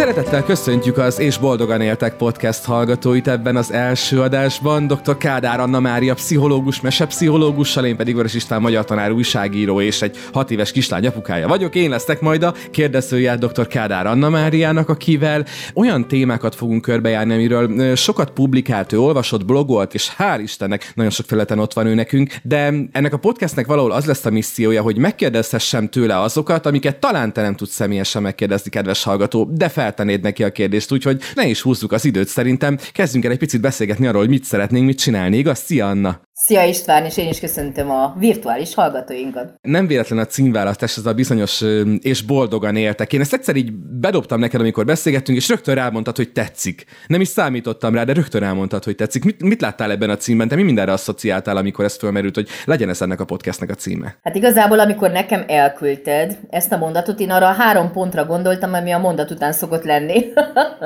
Szeretettel köszöntjük az És Boldogan Éltek podcast hallgatóit ebben az első adásban. Dr. Kádár Anna Mária, pszichológus, mesepszichológussal, én pedig Vörös István magyar tanár, újságíró és egy hat éves kislány apukája vagyok. Én leszek majd a kérdezője Dr. Kádár Anna Máriának, akivel olyan témákat fogunk körbejárni, amiről sokat publikált, ő olvasott, blogolt, és hál' Istennek nagyon sok feleten ott van ő nekünk, de ennek a podcastnek valahol az lesz a missziója, hogy megkérdezhessem tőle azokat, amiket talán te nem tudsz személyesen megkérdezni, kedves hallgató, de feltenéd neki a kérdést, úgyhogy ne is húzzuk az időt szerintem. Kezdjünk el egy picit beszélgetni arról, hogy mit szeretnénk, mit csinálni, igaz? Szia Anna! Szia István, és én is köszöntöm a virtuális hallgatóinkat. Nem véletlen a címválasztás, ez a bizonyos és boldogan éltek. Én ezt egyszer így bedobtam neked, amikor beszélgettünk, és rögtön rámondtad, hogy tetszik. Nem is számítottam rá, de rögtön rámondtad, hogy tetszik. Mit, mit láttál ebben a címben? Te mi mindenre asszociáltál, amikor ez fölmerült, hogy legyen ez ennek a podcastnek a címe? Hát igazából, amikor nekem elküldted ezt a mondatot, én arra a három pontra gondoltam, ami a mondat után szokott lenni.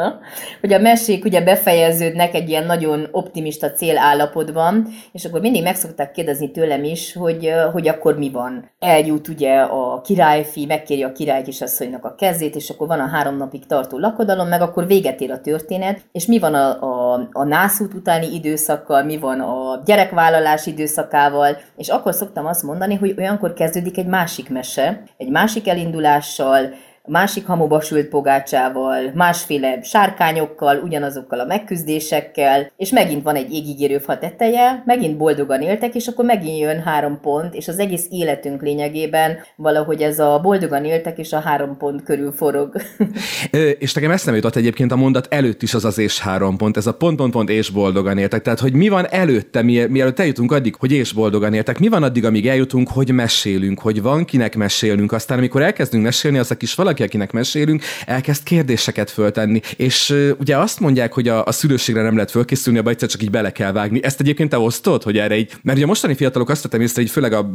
hogy a mesék ugye befejeződnek egy ilyen nagyon optimista célállapotban, és akkor mindig meg szokták kérdezni tőlem is, hogy, hogy akkor mi van. Eljut ugye a királyfi, megkéri a király kisasszonynak a kezét, és akkor van a három napig tartó lakodalom, meg akkor véget ér a történet, és mi van a, a, a nászút utáni időszakkal, mi van a gyerekvállalás időszakával, és akkor szoktam azt mondani, hogy olyankor kezdődik egy másik mese, egy másik elindulással, másik hamuba sült pogácsával, másféle sárkányokkal, ugyanazokkal a megküzdésekkel, és megint van egy égigérő fa teteje, megint boldogan éltek, és akkor megint jön három pont, és az egész életünk lényegében valahogy ez a boldogan éltek, és a három pont körül forog. és nekem nem jutott egyébként a mondat előtt is az az és három pont, ez a pont, pont, pont és boldogan éltek. Tehát, hogy mi van előtte, mi, mielőtt eljutunk addig, hogy és boldogan éltek, mi van addig, amíg eljutunk, hogy mesélünk, hogy van kinek mesélünk, aztán amikor elkezdünk mesélni, az a kis valaki, akinek mesélünk, elkezd kérdéseket föltenni. És ugye azt mondják, hogy a, a szülőségre nem lehet fölkészülni, abban egyszer csak így bele kell vágni. Ezt egyébként te osztod, hogy erre így, mert ugye a mostani fiatalok azt tettem észre, hogy főleg a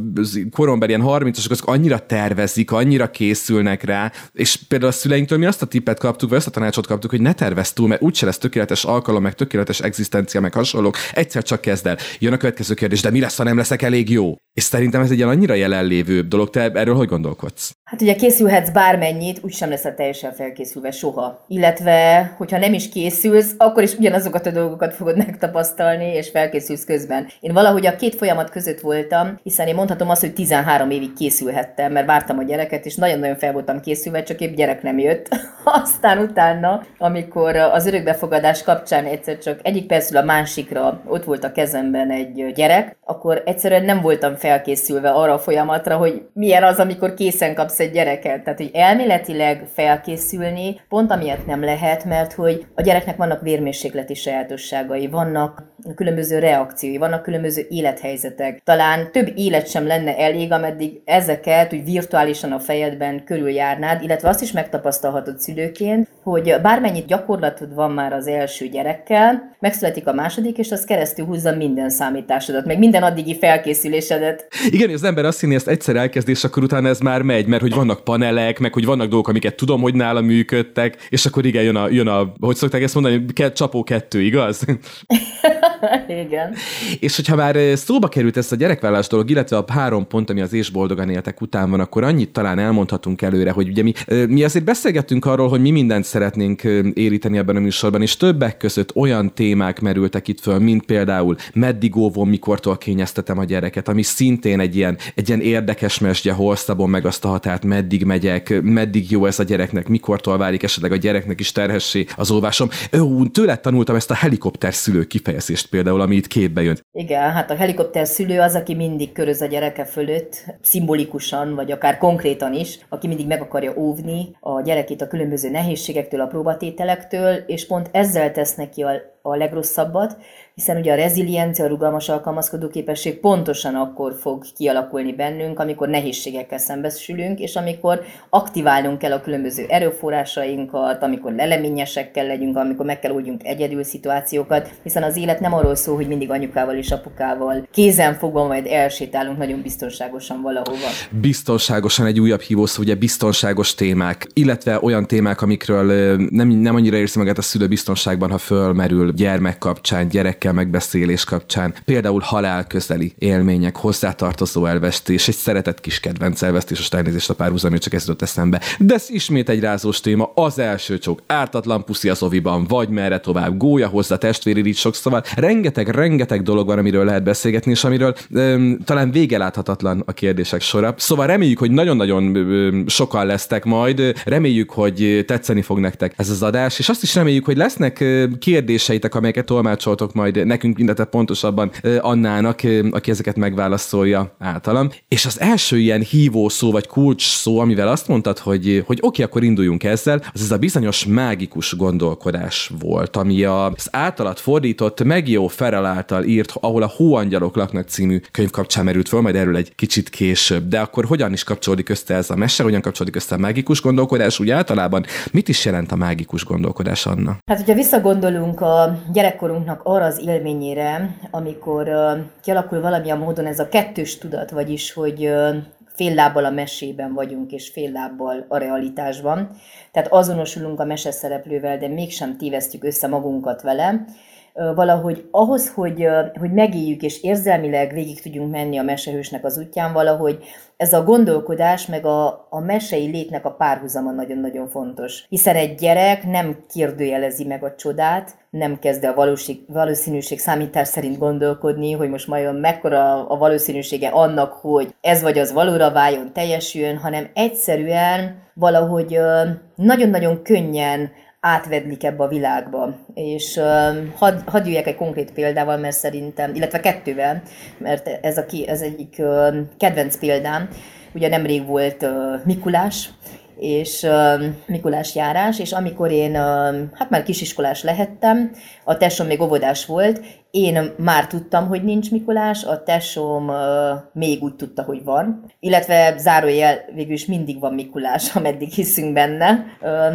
koromban ilyen 30-asok, azok annyira tervezik, annyira készülnek rá, és például a szüleinktől mi azt a tippet kaptuk, vagy azt a tanácsot kaptuk, hogy ne tervez túl, mert úgyse lesz tökéletes alkalom, meg tökéletes egzisztencia, meg hasonlók. Egyszer csak kezd el. Jön a következő kérdés, de mi lesz, ha nem leszek elég jó? És szerintem ez egy ilyen annyira jelenlévő dolog. Te erről hogy gondolkodsz? Hát ugye készülhetsz bármennyit, úgysem leszel teljesen felkészülve soha. Illetve, hogyha nem is készülsz, akkor is ugyanazokat a dolgokat fogod megtapasztalni, és felkészülsz közben. Én valahogy a két folyamat között voltam, hiszen én mondhatom azt, hogy 13 évig készülhettem, mert vártam a gyereket, és nagyon-nagyon fel voltam készülve, csak épp gyerek nem jött. Aztán utána, amikor az örökbefogadás kapcsán egyszer csak egyik percről a másikra ott volt a kezemben egy gyerek, akkor egyszerűen nem voltam felkészülve arra a folyamatra, hogy milyen az, amikor készen kapsz egy gyereket. Tehát, hogy elméletileg felkészülni, pont amiatt nem lehet, mert hogy a gyereknek vannak vérmérsékleti sajátosságai, vannak különböző reakciói, vannak különböző élethelyzetek. Talán több élet sem lenne elég, ameddig ezeket úgy virtuálisan a fejedben körüljárnád, illetve azt is megtapasztalhatod szülőként, hogy bármennyit gyakorlatod van már az első gyerekkel, megszületik a második, és az keresztül húzza minden számításodat, meg minden addigi felkészülésedet. Igen, az ember azt hinni, ezt egyszer elkezd, akkor utána ez már megy, mert hogy vannak panelek, meg hogy vannak dolgok, amiket tudom, hogy nála működtek, és akkor igen, jön a, jön a hogy szokták ezt mondani, csapó kettő, igaz? igen. És hogyha már szóba került ezt a gyerekvállás dolog, illetve a három pont, ami az és boldogan éltek után van, akkor annyit talán elmondhatunk előre, hogy ugye mi, mi azért beszélgettünk arról, hogy mi mindent szeretnénk éríteni ebben a műsorban, és többek között olyan témák merültek itt föl, mint például meddig óvon, mikortól kényeztetem a gyereket, ami szintén egy ilyen, egy ilyen érdekes mesdje, hol szabom meg azt a határt, meddig megyek, meddig jó ez a gyereknek, mikortól válik esetleg a gyereknek is terhessé az óvásom. Ó, tőle tanultam ezt a helikopter szülő kifejezést például, ami itt képbe jön. Igen, hát a helikopter szülő az, aki mindig köröz a gyereke fölött, szimbolikusan, vagy akár konkrétan is, aki mindig meg akarja óvni a gyerekét a különböző nehézségektől, a próbatételektől, és pont ezzel tesz neki a, a legrosszabbat, hiszen ugye a reziliencia, a rugalmas alkalmazkodó képesség pontosan akkor fog kialakulni bennünk, amikor nehézségekkel szembesülünk, és amikor aktiválnunk kell a különböző erőforrásainkat, amikor leleményesek kell legyünk, amikor meg kell oldjunk egyedül szituációkat, hiszen az élet nem arról szól, hogy mindig anyukával és apukával kézen fogva majd elsétálunk nagyon biztonságosan valahova. Biztonságosan egy újabb hívószó, ugye biztonságos témák, illetve olyan témák, amikről nem, nem annyira érzi magát a szülő biztonságban, ha fölmerül például gyermek kapcsán, gyerekkel megbeszélés kapcsán, például halál közeli élmények, hozzátartozó elvesztés, egy szeretett kis kedvenc elvesztés, a elnézést a párhuzam, csak ez jutott eszembe. De ez ismét egy rázós téma, az első csok, ártatlan puszi az oviban, vagy merre tovább, gólya hozzá testvéri sok, szóval rengeteg, rengeteg dolog van, amiről lehet beszélgetni, és amiről öm, talán vége láthatatlan a kérdések sora. Szóval reméljük, hogy nagyon-nagyon öm, sokan lesztek majd, reméljük, hogy tetszeni fog nektek ez az adás, és azt is reméljük, hogy lesznek kérdéseitek, amelyeket tolmácsoltok majd nekünk, illetve pontosabban Annának, aki ezeket megválaszolja általam. És az első ilyen hívó szó, vagy kulcs szó, amivel azt mondtad, hogy, hogy oké, akkor induljunk ezzel, az ez a bizonyos mágikus gondolkodás volt, ami az általat fordított Megjó Ferel által írt, ahol a Hóangyalok laknak című könyv kapcsán merült föl, majd erről egy kicsit később. De akkor hogyan is kapcsolódik össze ez a mese, hogyan kapcsolódik össze a mágikus gondolkodás úgy általában? Mit is jelent a mágikus gondolkodás, Anna? Hát, hogyha visszagondolunk a gyerekkorunknak arra az élményére, amikor kialakul valamilyen módon ez a kettős tudat, vagyis, hogy fél lábbal a mesében vagyunk, és fél lábbal a realitásban. Tehát azonosulunk a meseszereplővel, de mégsem tévesztjük össze magunkat vele, valahogy ahhoz, hogy, hogy megéljük és érzelmileg végig tudjunk menni a mesehősnek az útján, valahogy ez a gondolkodás, meg a, a mesei létnek a párhuzama nagyon-nagyon fontos. Hiszen egy gyerek nem kérdőjelezi meg a csodát, nem kezd a valóség, valószínűség számítás szerint gondolkodni, hogy most majd mekkora a valószínűsége annak, hogy ez vagy az valóra váljon, teljesüljön, hanem egyszerűen valahogy nagyon-nagyon könnyen átvedlik ebbe a világba. És uh, hadd had jöjjek egy konkrét példával, mert szerintem, illetve kettővel, mert ez, a ez egyik uh, kedvenc példám. Ugye nemrég volt uh, Mikulás, és uh, Mikulás járás, és amikor én uh, hát már kisiskolás lehettem, a tesóm még óvodás volt, én már tudtam, hogy nincs Mikulás, a tesóm még úgy tudta, hogy van, illetve zárójel végül is mindig van Mikulás, ameddig hiszünk benne.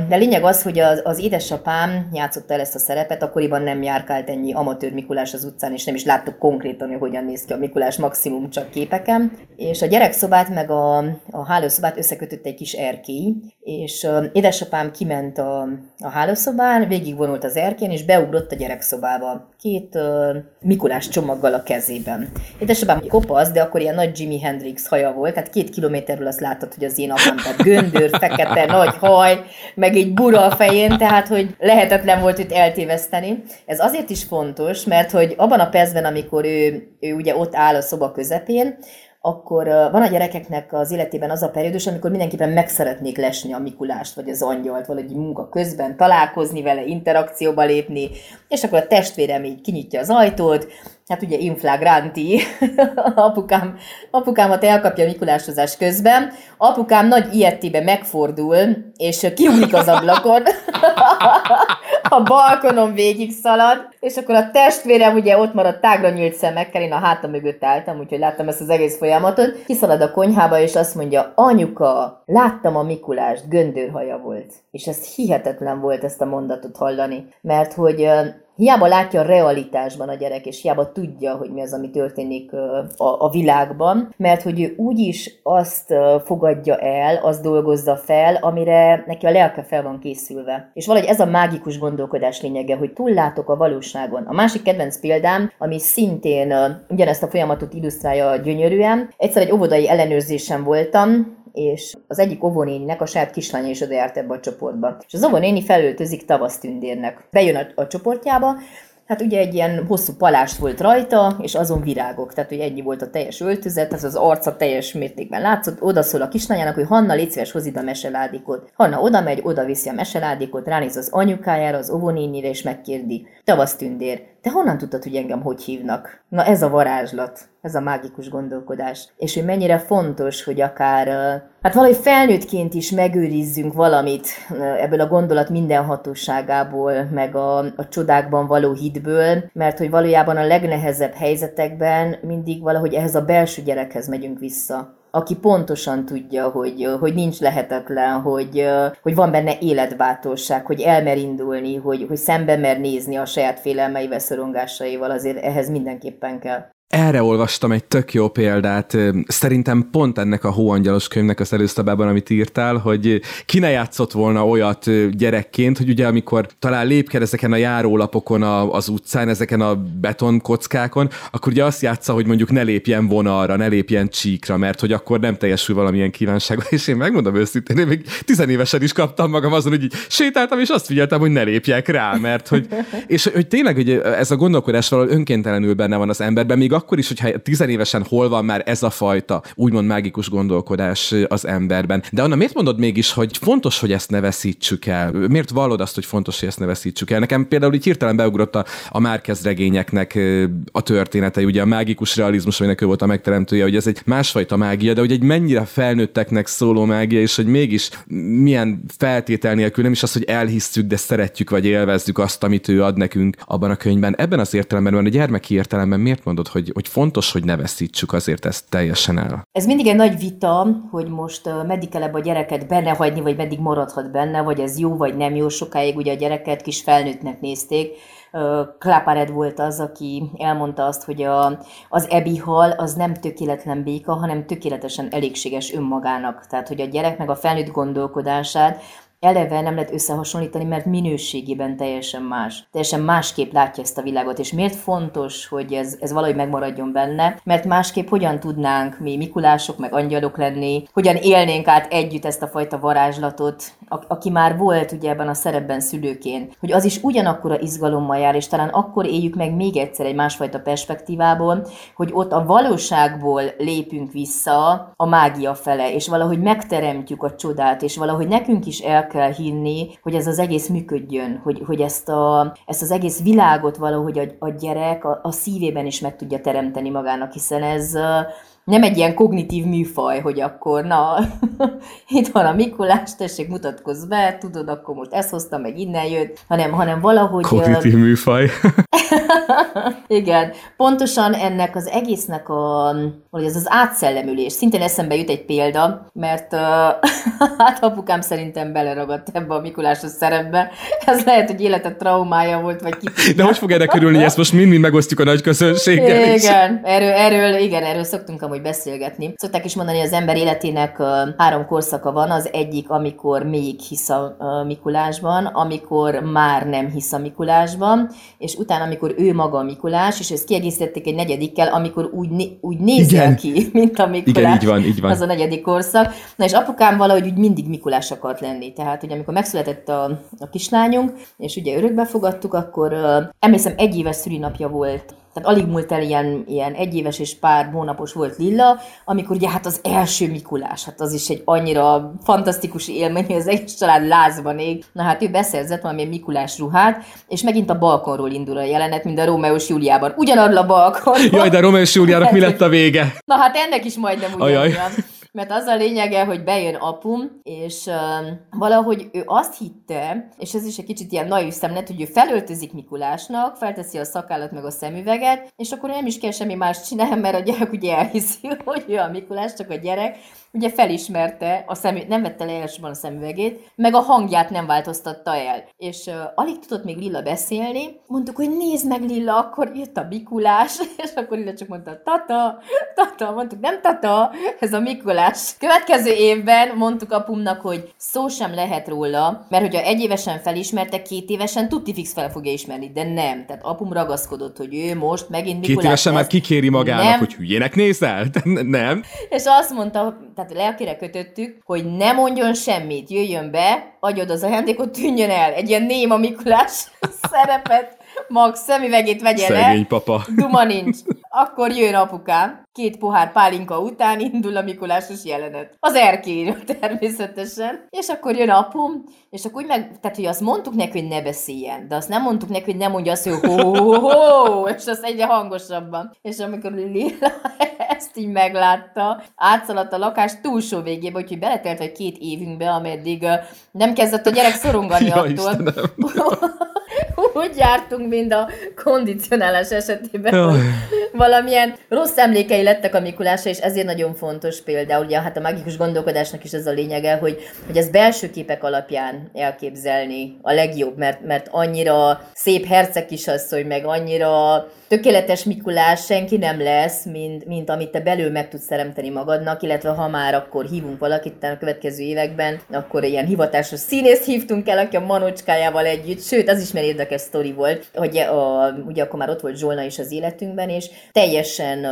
De lényeg az, hogy az, az édesapám játszotta el ezt a szerepet, akkoriban nem járkált ennyi amatőr Mikulás az utcán, és nem is láttuk konkrétan, hogy hogyan néz ki a Mikulás, maximum csak képeken. És a gyerekszobát meg a, a hálószobát összekötött egy kis erkély, és édesapám kiment a, a hálószobán, végigvonult az erkén, és beugrott a gyerekszobába. Két Mikulás csomaggal a kezében. Édesapám kopasz, de akkor ilyen nagy Jimi Hendrix haja volt, tehát két kilométerről azt láttad, hogy az én apám, tehát göndör, fekete, nagy haj, meg egy bura a fején, tehát hogy lehetetlen volt őt eltéveszteni. Ez azért is fontos, mert hogy abban a percben, amikor ő, ő ugye ott áll a szoba közepén, akkor van a gyerekeknek az életében az a periódus, amikor mindenképpen meg szeretnék lesni a Mikulást, vagy az angyalt, valahogy munka közben, találkozni vele, interakcióba lépni, és akkor a testvérem így kinyitja az ajtót, hát ugye inflagranti, apukám, apukámat elkapja a Mikulásozás közben, apukám nagy ilyettébe megfordul, és kiúlik az ablakon, a balkonon végig szalad, és akkor a testvérem ugye ott maradt tágra nyílt szemekkel, én a hátam mögött álltam, úgyhogy láttam ezt az egész folyamatot, kiszalad a konyhába, és azt mondja, anyuka, láttam a Mikulást, göndörhaja volt. És ez hihetetlen volt ezt a mondatot hallani, mert hogy hiába látja a realitásban a gyerek, és hiába tudja, hogy mi az, ami történik a, a világban, mert hogy ő úgyis azt fogadja el, azt dolgozza fel, amire neki a lelke fel van készülve. És valahogy ez a mágikus gondolkodás lényege, hogy túllátok a valóságon. A másik kedvenc példám, ami szintén ugyanezt a folyamatot illusztrálja gyönyörűen, egyszer egy óvodai ellenőrzésen voltam, és az egyik óvónéninek a saját kislánya is oda járt ebbe a csoportba. És az óvónéni felöltözik tavasztündérnek. Bejön a, a csoportjába, Hát ugye egy ilyen hosszú palást volt rajta, és azon virágok. Tehát ugye ennyi volt a teljes öltözet, az az arca teljes mértékben látszott. Oda szól a kislányának, hogy Hanna, légy szíves, hoz ide a meseládikot. Hanna oda megy, oda viszi a meseládikot, ránéz az anyukájára, az óvónénire, és megkérdi. Tavasztündér, te honnan tudtad, hogy engem hogy hívnak? Na ez a varázslat, ez a mágikus gondolkodás. És hogy mennyire fontos, hogy akár, hát valahogy felnőttként is megőrizzünk valamit ebből a gondolat mindenhatóságából, meg a, a csodákban való hitből, mert hogy valójában a legnehezebb helyzetekben mindig valahogy ehhez a belső gyerekhez megyünk vissza aki pontosan tudja, hogy, hogy nincs lehetetlen, hogy, hogy van benne életbátorság, hogy elmer indulni, hogy, hogy szembe mer nézni a saját félelmeivel, szorongásaival, azért ehhez mindenképpen kell. Erre olvastam egy tök jó példát, szerintem pont ennek a hóangyalos könyvnek az előszabában, amit írtál, hogy ki ne játszott volna olyat gyerekként, hogy ugye amikor talán lépked ezeken a járólapokon a, az utcán, ezeken a betonkockákon, akkor ugye azt játsza, hogy mondjuk ne lépjen vonalra, ne lépjen csíkra, mert hogy akkor nem teljesül valamilyen kívánság. És én megmondom őszintén, én még tizenévesen is kaptam magam azon, hogy így sétáltam, és azt figyeltem, hogy ne lépjek rá, mert hogy, és hogy tényleg hogy ez a gondolkodás valahol önkéntelenül benne van az emberben, még akkor is, hogyha tizenévesen hol van már ez a fajta úgymond mágikus gondolkodás az emberben. De Anna, miért mondod mégis, hogy fontos, hogy ezt ne veszítsük el? Miért vallod azt, hogy fontos, hogy ezt ne veszítsük el? Nekem például így hirtelen beugrott a, a Márquez regényeknek a története, ugye a mágikus realizmus, aminek ő volt a megteremtője, hogy ez egy másfajta mágia, de hogy egy mennyire felnőtteknek szóló mágia, és hogy mégis milyen feltétel nélkül, nem is az, hogy elhisszük, de szeretjük vagy élvezzük azt, amit ő ad nekünk abban a könyvben. Ebben az értelemben, a gyermeki értelemben miért mondod, hogy, hogy fontos, hogy ne veszítsük azért ezt teljesen el? Ez mindig egy nagy vita, hogy most meddig kell ebbe a gyereket benne hagyni, vagy meddig maradhat benne, vagy ez jó, vagy nem jó. Sokáig ugye a gyereket kis felnőttnek nézték, Klápared volt az, aki elmondta azt, hogy a, az ebi hal az nem tökéletlen béka, hanem tökéletesen elégséges önmagának. Tehát, hogy a gyerek meg a felnőtt gondolkodását eleve nem lehet összehasonlítani, mert minőségében teljesen más. Teljesen másképp látja ezt a világot, és miért fontos, hogy ez, ez valahogy megmaradjon benne, mert másképp hogyan tudnánk mi Mikulások, meg angyalok lenni, hogyan élnénk át együtt ezt a fajta varázslatot, a, aki már volt ugye ebben a szerepben szülőként, hogy az is ugyanakkora izgalommal jár, és talán akkor éljük meg még egyszer egy másfajta perspektívából, hogy ott a valóságból lépünk vissza a mágia fele, és valahogy megteremtjük a csodát, és valahogy nekünk is el kell hinni, hogy ez az egész működjön, hogy, hogy ezt, a, ezt az egész világot valahogy a, a gyerek a, a szívében is meg tudja teremteni magának, hiszen ez nem egy ilyen kognitív műfaj, hogy akkor na, itt van a Mikulás, tessék, mutatkozz be, tudod, akkor most ezt hoztam, meg innen jött, hanem, hanem valahogy... Kognitív műfaj. Igen, pontosan ennek az egésznek a, vagy az az átszellemülés. Szintén eszembe jut egy példa, mert uh, hát apukám szerintem beleragadt ebbe a Mikulásos szerepbe. Ez lehet, hogy életet traumája volt, vagy ki. De hogy fog kerülni, hogy ezt most mind-mind megosztjuk a nagy közönséggel Igen, is. erről, erről, igen, erről szoktunk amúgy beszélgetni. Szokták is mondani, hogy az ember életének három korszaka van. Az egyik, amikor még hisz a Mikulásban, amikor már nem hisz a Mikulásban, és utána, amikor ő maga a Mikulás, és ezt kiegészítették egy negyedikkel, amikor úgy, úgy nézel Igen. ki, mint a Mikulás. Igen, így van, így van. Az a negyedik korszak. Na és apukám valahogy úgy mindig Mikulás akart lenni. Tehát, hogy amikor megszületett a, a kislányunk, és ugye örökbe fogadtuk, akkor emlékszem, egy éves szülinapja volt tehát alig múlt el ilyen, ilyen egyéves és pár hónapos volt Lilla, amikor ugye hát az első Mikulás, hát az is egy annyira fantasztikus élmény, hogy az egész család lázban ég. Na hát ő beszerzett valami Mikulás ruhát, és megint a balkonról indul a jelenet, mint a Rómeó és Júliában. Ugyanarra a balkonról. Jaj, de Rómeó és Júliának mi lett a vége? Na hát ennek is majdnem ugyanolyan. Mert az a lényege, hogy bejön apum, és uh, valahogy ő azt hitte, és ez is egy kicsit ilyen naív szemlet, hogy ő felöltözik Mikulásnak, felteszi a szakállat meg a szemüveget, és akkor nem is kell semmi más csinálni, mert a gyerek ugye elhiszi, hogy ő a Mikulás, csak a gyerek, ugye felismerte, a szemü- nem vette le elsőben a szemüvegét, meg a hangját nem változtatta el. És uh, alig tudott még Lilla beszélni, mondtuk, hogy nézd meg Lilla, akkor jött a Mikulás, és akkor Lilla csak mondta, tata, tata, mondtuk, nem tata, ez a Mikulás. Következő évben mondtuk apumnak, hogy szó sem lehet róla, mert hogyha egy évesen felismerte, két évesen tuti fix fel fogja ismerni, de nem. Tehát apum ragaszkodott, hogy ő most megint Mikulás Két évesen lesz. már kikéri magának, nem. hogy hülyének nézel? nem. És azt mondta, tehát lelkére kötöttük, hogy ne mondjon semmit, jöjjön be, adjad az ajándékot, tűnjön el. Egy ilyen néma Mikulás szerepet, Max szemüvegét vegye Szegény le. papa. Duma nincs. Akkor jön apukám, két pohár pálinka után indul a Mikulásos jelenet. Az erkélyről természetesen. És akkor jön apum, és akkor úgy meg, tehát hogy azt mondtuk neki, hogy ne beszéljen, de azt nem mondtuk neki, hogy ne mondja azt, hogy ho, ho, ho, és azt egyre hangosabban. És amikor Lilla ezt így meglátta, átszaladt a lakás túlsó végébe, úgyhogy beletelt egy két évünkbe, ameddig nem kezdett a gyerek szorongani ja, attól. úgy jártunk, mint a kondicionálás esetében, hogy valamilyen rossz emlékei lettek a Mikulásra, és ezért nagyon fontos például, ugye hát a magikus gondolkodásnak is ez a lényege, hogy, hogy ez belső képek alapján elképzelni a legjobb, mert, mert annyira szép herceg kisasszony, meg annyira tökéletes Mikulás senki nem lesz, mint, mint amit te belül meg tudsz teremteni magadnak, illetve ha már akkor hívunk valakit a következő években, akkor ilyen hivatásos színészt hívtunk el, aki a manocskájával együtt, sőt, az is már érdekes sztori volt, hogy a, ugye akkor már ott volt Zsolna is az életünkben, és teljesen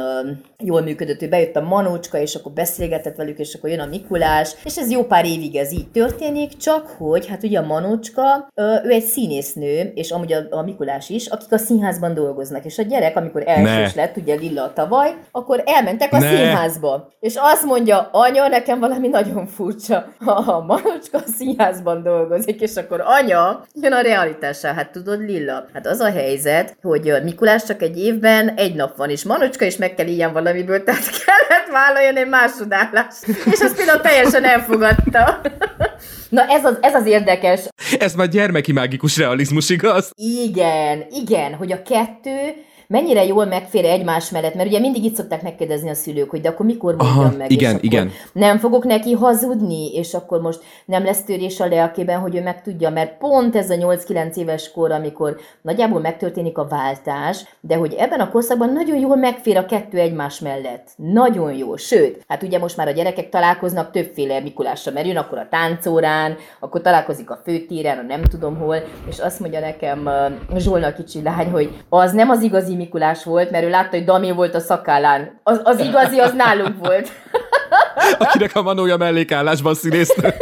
jól működött, ő bejött a manócska, és akkor beszélgetett velük, és akkor jön a Mikulás, és ez jó pár évig ez így történik, csak hogy, hát ugye a manócska, ő egy színésznő, és amúgy a, a Mikulás is, akik a színházban dolgoznak, és a gyerek, amikor elsős lett, ugye Lilla tavaly, akkor elmentek a ne. színházba. És azt mondja, anya, nekem valami nagyon furcsa. A Manocska a színházban dolgozik, és akkor anya, jön a realitásá. Hát tudod, Lilla, hát az a helyzet, hogy Mikulás csak egy évben egy nap van, és Manocska is meg kell ilyen valamiből, tehát kellett vállaljon egy másodállást. És azt például teljesen elfogadta. Na ez az, ez az érdekes. Ez már gyermeki mágikus realizmus, igaz? Igen, igen, hogy a kettő mennyire jól megfér egymás mellett, mert ugye mindig itt szokták megkérdezni a szülők, hogy de akkor mikor mondjam meg, igen, és igen. nem fogok neki hazudni, és akkor most nem lesz törés a lelkében, hogy ő megtudja, mert pont ez a 8-9 éves kor, amikor nagyjából megtörténik a váltás, de hogy ebben a korszakban nagyon jól megfér a kettő egymás mellett. Nagyon jó. Sőt, hát ugye most már a gyerekek találkoznak többféle Mikulásra, mert jön akkor a táncórán, akkor találkozik a főtéren, a nem tudom hol, és azt mondja nekem Zsolna kicsi lány, hogy az nem az igazi Mikulás volt, mert ő látta, hogy Dami volt a szakállán. Az, az igazi, az nálunk volt. Akinek a manója mellékállásban színésznő.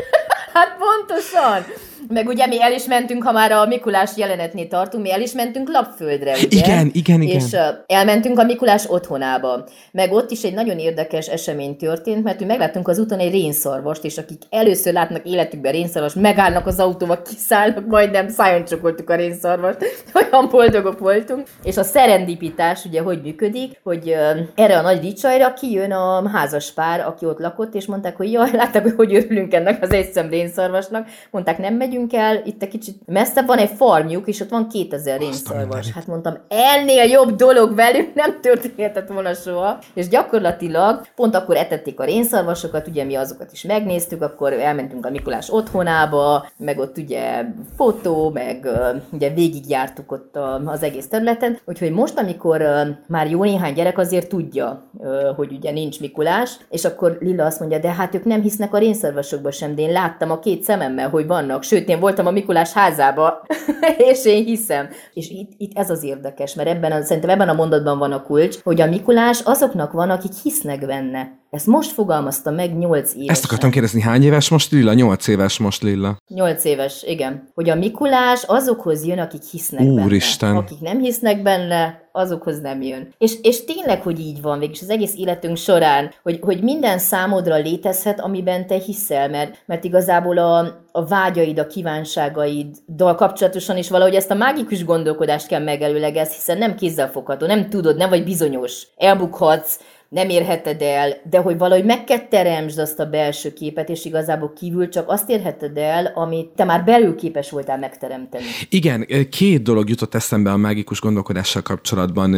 hát pontosan. Meg ugye mi el is mentünk, ha már a Mikulás jelenetnél tartunk, mi el is mentünk Lapföldre, ugye? Igen, igen, igen. És elmentünk a Mikulás otthonába. Meg ott is egy nagyon érdekes esemény történt, mert mi megláttunk az úton egy rénszarvast, és akik először látnak életükben rénszarvast, megállnak az autóba, kiszállnak, majdnem szájon csokoltuk a rénszarvast. Olyan boldogok voltunk. És a szerendipitás ugye hogy működik, hogy erre a nagy dicsajra kijön a házas pár, aki ott lakott, és mondták, hogy jaj, látták, hogy örülünk ennek az egyszem rénszarvasnak. Mondták, nem megyünk megyünk el, itt egy kicsit messzebb van egy farmjuk, és ott van 2000 rénszarvas. Hát mondtam, ennél jobb dolog velünk nem történhetett volna soha. És gyakorlatilag pont akkor etették a rénszarvasokat, ugye mi azokat is megnéztük, akkor elmentünk a Mikulás otthonába, meg ott ugye fotó, meg ugye végigjártuk ott az egész területen. Úgyhogy most, amikor már jó néhány gyerek azért tudja, hogy ugye nincs Mikulás, és akkor Lilla azt mondja, de hát ők nem hisznek a rénszarvasokba sem, de én láttam a két szememmel, hogy vannak, sőt, én voltam a Mikulás házába, és én hiszem. És itt, itt ez az érdekes, mert ebben a, szerintem ebben a mondatban van a kulcs, hogy a Mikulás azoknak van, akik hisznek benne. Ezt most fogalmazta meg 8 éves. Ezt akartam kérdezni, hány éves most Lilla? 8 éves most Lilla. 8 éves, igen. Hogy a Mikulás azokhoz jön, akik hisznek Úristen. benne. Akik nem hisznek benne, azokhoz nem jön. És, és tényleg, hogy így van végig az egész életünk során, hogy, hogy minden számodra létezhet, amiben te hiszel, mert, mert igazából a, a vágyaid, a kívánságaiddal kapcsolatosan is valahogy ezt a mágikus gondolkodást kell megelőlegezni, hiszen nem kézzelfogható, nem tudod, nem vagy bizonyos. Elbukhatsz, nem érheted el, de hogy valahogy meg kell teremtsd azt a belső képet, és igazából kívül csak azt érheted el, amit te már belül képes voltál megteremteni. Igen, két dolog jutott eszembe a mágikus gondolkodással kapcsolatban.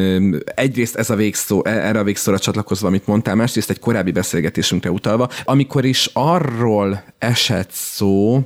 Egyrészt ez a végszó, e, erre a végszóra csatlakozva, amit mondtál, másrészt egy korábbi beszélgetésünkre utalva, amikor is arról esett szó,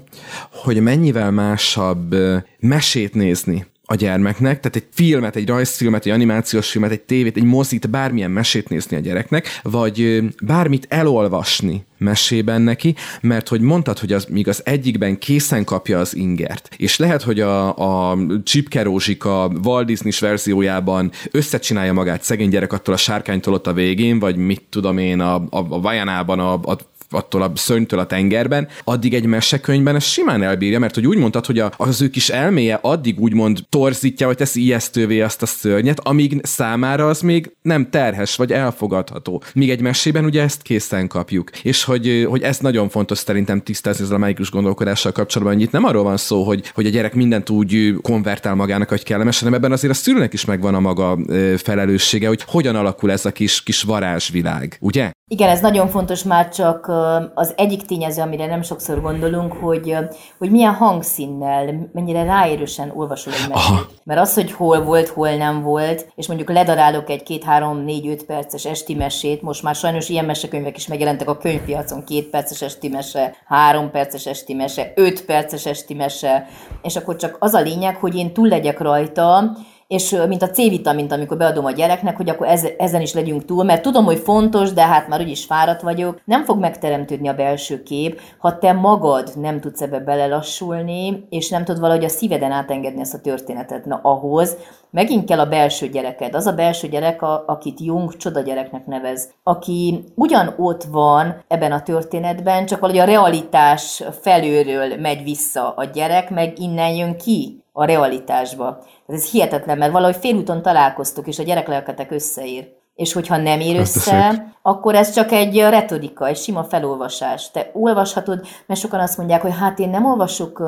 hogy mennyivel másabb mesét nézni a gyermeknek, tehát egy filmet, egy rajzfilmet, egy animációs filmet, egy tévét, egy mozit, bármilyen mesét nézni a gyereknek, vagy bármit elolvasni mesében neki, mert hogy mondtad, hogy az, míg az egyikben készen kapja az ingert, és lehet, hogy a, a Csipke Rózsika Walt disney verziójában összecsinálja magát szegény gyerek attól a sárkánytól ott a végén, vagy mit tudom én, a, a, a Vajanában a, a attól a szörnytől a tengerben, addig egy mesekönyvben ez simán elbírja, mert hogy úgy mondtad, hogy az ő kis elméje addig úgymond torzítja, vagy teszi ijesztővé azt a szörnyet, amíg számára az még nem terhes, vagy elfogadható. Míg egy mesében ugye ezt készen kapjuk. És hogy, hogy ez nagyon fontos szerintem tisztázni ezzel a mágikus gondolkodással kapcsolatban, hogy itt nem arról van szó, hogy, hogy a gyerek mindent úgy konvertál magának, hogy kellemes, hanem ebben azért a szülőnek is megvan a maga felelőssége, hogy hogyan alakul ez a kis, kis varázsvilág, ugye? Igen, ez nagyon fontos már csak az egyik tényező, amire nem sokszor gondolunk, hogy, hogy milyen hangszínnel, mennyire ráérősen olvasol egy mesét. Mert az, hogy hol volt, hol nem volt, és mondjuk ledarálok egy két, három, négy, öt perces esti mesét, most már sajnos ilyen mesekönyvek is megjelentek a könyvpiacon, két perces esti mese, három perces esti mese, öt perces esti mese, és akkor csak az a lényeg, hogy én túl legyek rajta, és mint a C-vitamint, amikor beadom a gyereknek, hogy akkor ezen is legyünk túl, mert tudom, hogy fontos, de hát már úgyis fáradt vagyok, nem fog megteremtődni a belső kép, ha te magad nem tudsz ebbe belelassulni, és nem tudod valahogy a szíveden átengedni ezt a történetet. Na ahhoz megint kell a belső gyereked. Az a belső gyerek, a, akit Jung csoda gyereknek nevez, aki ugyan ott van ebben a történetben, csak valahogy a realitás felőről megy vissza a gyerek, meg innen jön ki a realitásba. Ez hihetetlen, mert valahogy félúton találkoztok, és a gyereklelketek összeír és hogyha nem ér össze, akkor ez csak egy retorika, egy sima felolvasás. Te olvashatod, mert sokan azt mondják, hogy hát én nem olvasok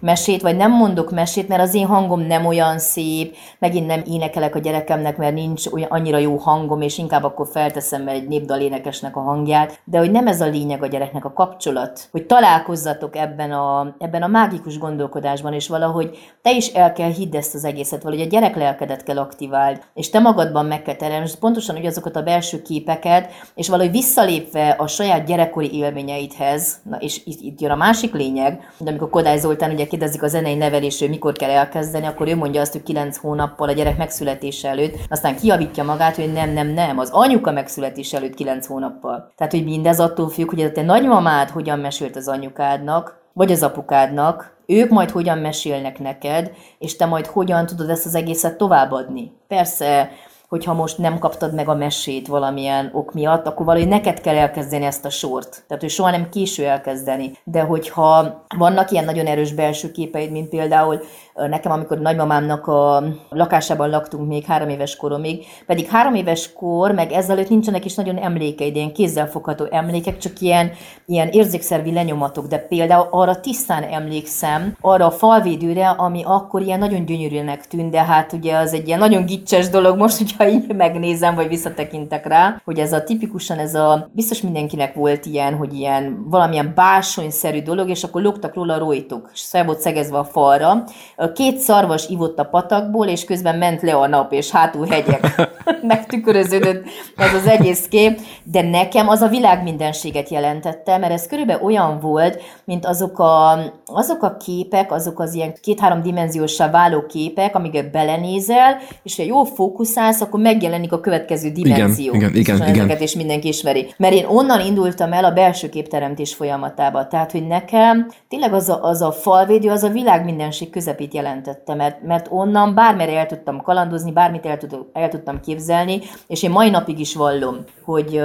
mesét, vagy nem mondok mesét, mert az én hangom nem olyan szép, megint nem énekelek a gyerekemnek, mert nincs olyan, annyira jó hangom, és inkább akkor felteszem egy népdalénekesnek a hangját, de hogy nem ez a lényeg a gyereknek a kapcsolat, hogy találkozzatok ebben a, ebben a mágikus gondolkodásban, és valahogy te is el kell hidd ezt az egészet, valahogy a gyerek lelkedet kell aktiváld, és te magadban meg kell teremtsd, pont pontosan ugyanazokat a belső képeket, és valahogy visszalépve a saját gyerekkori élményeidhez, na és itt, itt jön a másik lényeg, de amikor Kodály Zoltán ugye kérdezik a zenei nevelésről, mikor kell elkezdeni, akkor ő mondja azt, hogy 9 hónappal a gyerek megszületése előtt, aztán kiavítja magát, hogy nem, nem, nem, az anyuka megszületése előtt 9 hónappal. Tehát, hogy mindez attól függ, hogy a te nagymamád hogyan mesélt az anyukádnak, vagy az apukádnak, ők majd hogyan mesélnek neked, és te majd hogyan tudod ezt az egészet továbbadni. Persze hogyha most nem kaptad meg a mesét valamilyen ok miatt, akkor valahogy neked kell elkezdeni ezt a sort. Tehát, hogy soha nem késő elkezdeni. De hogyha vannak ilyen nagyon erős belső képeid, mint például nekem, amikor nagymamámnak a lakásában laktunk még három éves koromig, pedig három éves kor, meg ezelőtt nincsenek is nagyon emlékeid, ilyen kézzelfogható emlékek, csak ilyen, ilyen érzékszervi lenyomatok, de például arra tisztán emlékszem, arra a falvédőre, ami akkor ilyen nagyon gyönyörűnek tűnt, de hát ugye az egy ilyen nagyon gicses dolog most, hogyha így megnézem, vagy visszatekintek rá, hogy ez a tipikusan ez a, biztos mindenkinek volt ilyen, hogy ilyen valamilyen básonyszerű dolog, és akkor lógtak róla rojtok, és fel volt szegezve a falra, két szarvas ivott a patakból, és közben ment le a nap, és hátul hegyek. Megtükröződött ez az egész kép, de nekem az a világ mindenséget jelentette, mert ez körülbelül olyan volt, mint azok a, azok a képek, azok az ilyen két-három dimenziósá váló képek, amiket belenézel, és ha jó fókuszálsz, akkor megjelenik a következő dimenzió. Igen, igen, igen, igen. és mindenki ismeri. Mert én onnan indultam el a belső képteremtés folyamatába. Tehát, hogy nekem tényleg az a, az a falvédő, az a világ mindenség közepét jelentette, mert, mert onnan bármire el tudtam kalandozni, bármit el, tud, el tudtam képzelni, és én mai napig is vallom, hogy,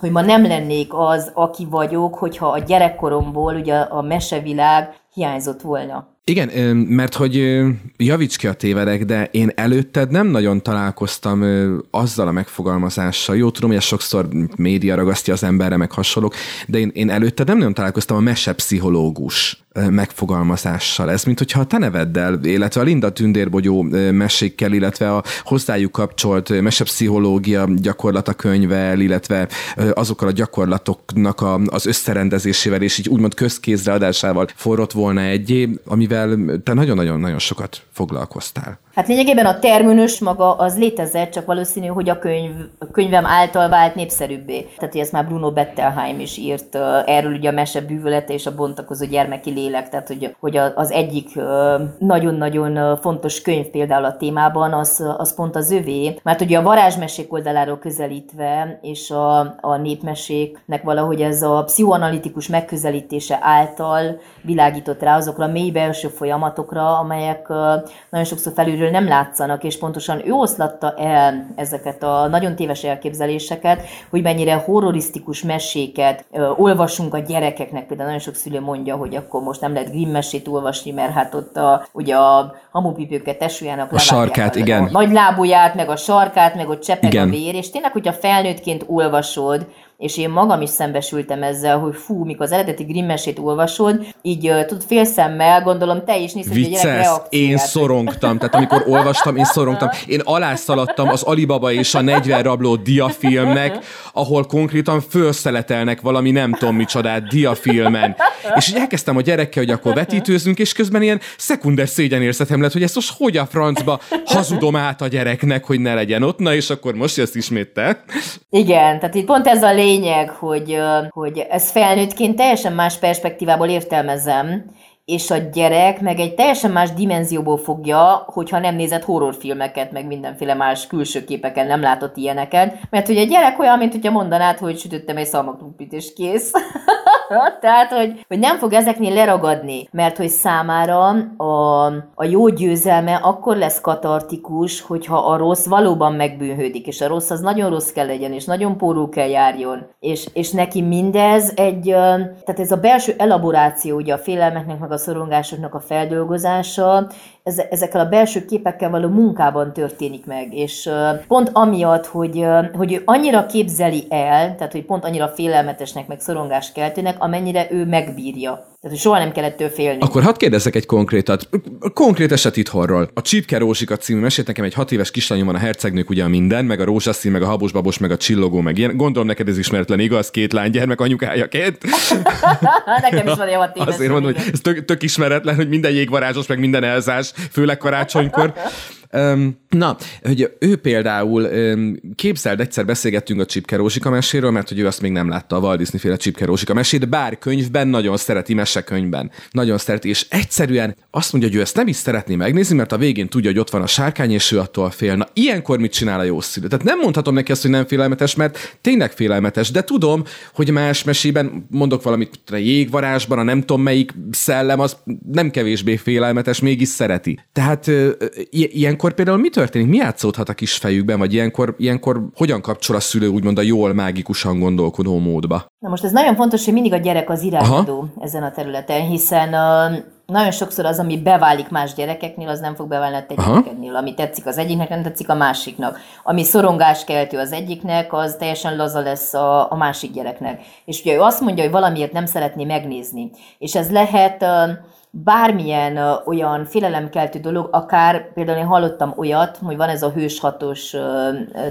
hogy ma nem lennék az, aki vagyok, hogyha a gyerekkoromból ugye a mesevilág hiányzott volna. Igen, mert hogy javíts ki a tévedek, de én előtted nem nagyon találkoztam azzal a megfogalmazással. Jó, tudom, hogy ez sokszor média ragasztja az emberre, meg hasonlók, de én, én előtted nem nagyon találkoztam a mesepszichológus megfogalmazással. Ez, mint hogyha a te neveddel, illetve a Linda Tündérbogyó mesékkel, illetve a hozzájuk kapcsolt mesepszichológia gyakorlatakönyvvel, illetve azokkal a gyakorlatoknak az összerendezésével, és így úgymond közkézre adásával forrott volna egyé, amivel te nagyon-nagyon-nagyon sokat foglalkoztál. Hát lényegében a terminus maga az létezett, csak valószínű, hogy a, könyv, a könyvem által vált népszerűbbé. Tehát, hogy ezt már Bruno Bettelheim is írt erről ugye a mese bűvölete és a bontakozó gyermeki lélek, tehát hogy, hogy az egyik nagyon-nagyon fontos könyv például a témában, az, az pont az övé, mert ugye a varázsmesék oldaláról közelítve, és a, a népmeséknek valahogy ez a pszichoanalitikus megközelítése által világított rá azokra a mély belső folyamatokra, amelyek nagyon sokszor felülről nem látszanak, és pontosan ő oszlatta el ezeket a nagyon téves elképzeléseket, hogy mennyire horrorisztikus meséket olvasunk a gyerekeknek. Például nagyon sok szülő mondja, hogy akkor most nem lehet Grimm mesét olvasni, mert hát ott a, ugye a hamupipőket tesójának a sarkát, a, igen. A nagy lábuját, meg a sarkát, meg ott csepeg igen. a vér, és tényleg, hogyha felnőttként olvasod, és én magam is szembesültem ezzel, hogy fú, mikor az eredeti Grimm mesét olvasod, így tudod, félszemmel, gondolom te is nézted, hogy a gyerek én szorongtam, tehát amikor olvastam, én szorongtam. Én alászaladtam az Alibaba és a 40 rabló diafilmnek, ahol konkrétan felszeletelnek valami nem tudom micsodát diafilmen. És így elkezdtem a gyerekkel, hogy akkor vetítőzünk, és közben ilyen szekunder szégyenérzetem lett, hogy ezt most hogy a francba hazudom át a gyereknek, hogy ne legyen ott, na és akkor most ezt ismét te. Igen, tehát itt pont ez a lényeg, hogy, hogy ez felnőttként teljesen más perspektívából értelmezem, és a gyerek meg egy teljesen más dimenzióból fogja, hogyha nem nézett horrorfilmeket, meg mindenféle más külső képeken nem látott ilyeneket, mert hogy a gyerek olyan, mint hogyha mondanád, hogy sütöttem egy szalmakrumplit és kész. Tehát, hogy, hogy nem fog ezeknél leragadni, mert hogy számára a, a jó győzelme akkor lesz katartikus, hogyha a rossz valóban megbűnhődik, és a rossz az nagyon rossz kell legyen, és nagyon porul kell járjon. És, és neki mindez egy, tehát ez a belső elaboráció, ugye a félelmeknek, meg a szorongásoknak a feldolgozása, ezekkel a belső képekkel való munkában történik meg, és pont amiatt, hogy, hogy ő annyira képzeli el, tehát hogy pont annyira félelmetesnek, meg szorongás keltőnek, amennyire ő megbírja. Tehát, soha nem kellett től félni. Akkor hadd kérdezzek egy konkrétat. Konkrét eset itthonról. A Csipke Rózsika című mesét nekem egy hat éves kislányom van, a hercegnők ugye a minden, meg a rózsaszín, meg a habos-babos, meg a csillogó, meg ilyen. Gondolom neked ez ismeretlen, igaz? Két lánygyermek anyukájaként. nekem is van egy hat éves. Azért mondom, hogy ez tök, tök ismeretlen, hogy minden jégvarázsos, meg minden elzás, főleg karácsonykor. Na, hogy ő például, képzeld, egyszer beszélgettünk a Csipke Rózsika meséről, mert hogy ő azt még nem látta a Walt Disney féle Csipke Rózsika mesét, bár könyvben nagyon szereti, mesekönyvben nagyon szereti, és egyszerűen azt mondja, hogy ő ezt nem is szeretné megnézni, mert a végén tudja, hogy ott van a sárkány, és ő attól fél. Na, ilyenkor mit csinál a jó szülő? Tehát nem mondhatom neki azt, hogy nem félelmetes, mert tényleg félelmetes, de tudom, hogy más mesében, mondok valamit, a jégvarásban, a nem tudom melyik szellem, az nem kevésbé félelmetes, mégis szereti. Tehát ilyenkor ilyenkor például mi történik? Mi játszódhat a kis fejükben, vagy ilyenkor, ilyenkor hogyan kapcsol a szülő úgymond a jól mágikusan gondolkodó módba? Na most ez nagyon fontos, hogy mindig a gyerek az irányadó Aha. ezen a területen, hiszen uh, nagyon sokszor az, ami beválik más gyerekeknél, az nem fog beválni a te gyerekednél. Ami tetszik az egyiknek, nem tetszik a másiknak. Ami szorongáskeltő az egyiknek, az teljesen laza lesz a, a másik gyereknek. És ugye ő azt mondja, hogy valamiért nem szeretné megnézni. És ez lehet uh, bármilyen olyan félelemkeltő dolog, akár például én hallottam olyat, hogy van ez a Hős Hatos uh,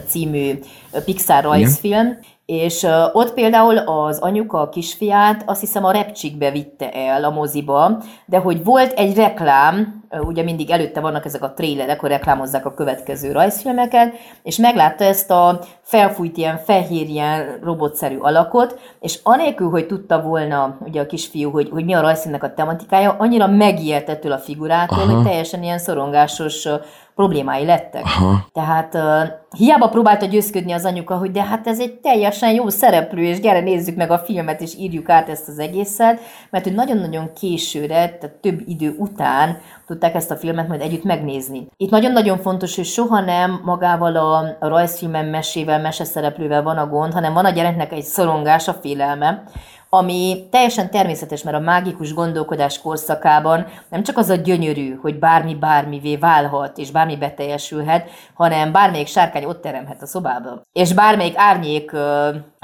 című Pixar rajzfilm, Igen. És ott például az anyuka a kisfiát azt hiszem a repcsikbe vitte el a moziba, de hogy volt egy reklám, ugye mindig előtte vannak ezek a trélerek, hogy reklámozzák a következő rajzfilmeket, és meglátta ezt a felfújt ilyen fehér, ilyen robotszerű alakot, és anélkül, hogy tudta volna ugye a kisfiú, hogy, hogy mi a rajzfilmnek a tematikája, annyira megijedt ettől a figurától, Aha. hogy teljesen ilyen szorongásos problémái lettek. Aha. Tehát uh, hiába próbálta győzködni az anyuka, hogy de hát ez egy teljesen jó szereplő, és gyere nézzük meg a filmet, és írjuk át ezt az egészet, mert hogy nagyon-nagyon későre, tehát több idő után tudták ezt a filmet majd együtt megnézni. Itt nagyon-nagyon fontos, hogy soha nem magával a, a rajzfilmen mesével, meseszereplővel van a gond, hanem van a gyereknek egy szorongás, a félelme, ami teljesen természetes, mert a mágikus gondolkodás korszakában nem csak az a gyönyörű, hogy bármi bármivé válhat, és bármi beteljesülhet, hanem bármelyik sárkány ott teremhet a szobába. És bármelyik árnyék,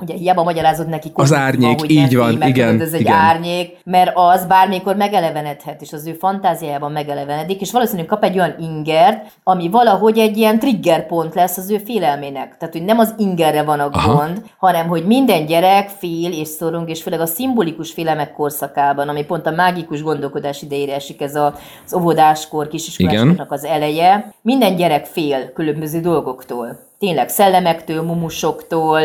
ugye hiába magyarázod neki, az árnyék, hogy így van, meg, igen, ez egy igen. árnyék, mert az bármikor megelevenedhet, és az ő fantáziájában megelevenedik, és valószínűleg kap egy olyan ingert, ami valahogy egy ilyen triggerpont lesz az ő félelmének. Tehát, hogy nem az ingerre van a Aha. gond, hanem hogy minden gyerek fél és szorong, és főleg a szimbolikus félemek korszakában, ami pont a mágikus gondolkodás idejére esik, ez az óvodáskor, kisiskolásoknak az eleje. Minden gyerek fél különböző dolgoktól. Tényleg szellemektől, mumusoktól,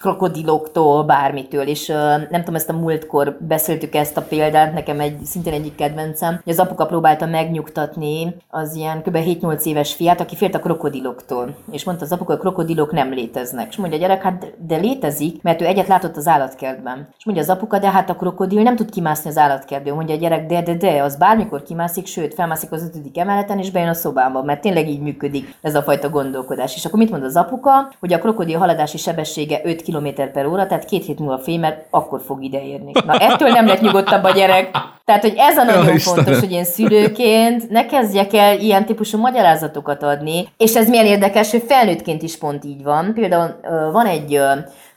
krokodiloktól, bármitől, és uh, nem tudom, ezt a múltkor beszéltük ezt a példát, nekem egy szintén egyik kedvencem, hogy az apuka próbálta megnyugtatni az ilyen kb. 7-8 éves fiát, aki félt a krokodiloktól, és mondta az apuka, hogy krokodilok nem léteznek. És mondja a gyerek, hát de létezik, mert ő egyet látott az állatkertben. És mondja az apuka, de hát a krokodil nem tud kimászni az állatkertből. Mondja a gyerek, de de de, az bármikor kimászik, sőt, felmászik az ötödik emeleten, és bejön a szobába, mert tényleg így működik ez a fajta gondolkodás. És akkor mit mond az apuka, hogy a krokodil haladási sebessége 5 km per óra, tehát két hét múlva fény, mert akkor fog ideérni. Na ettől nem lett nyugodtabb a gyerek. Tehát, hogy ez a nagyon ja, fontos, Istenem. hogy én szülőként ne kezdjek el ilyen típusú magyarázatokat adni, és ez milyen érdekes, hogy felnőttként is pont így van. Például van egy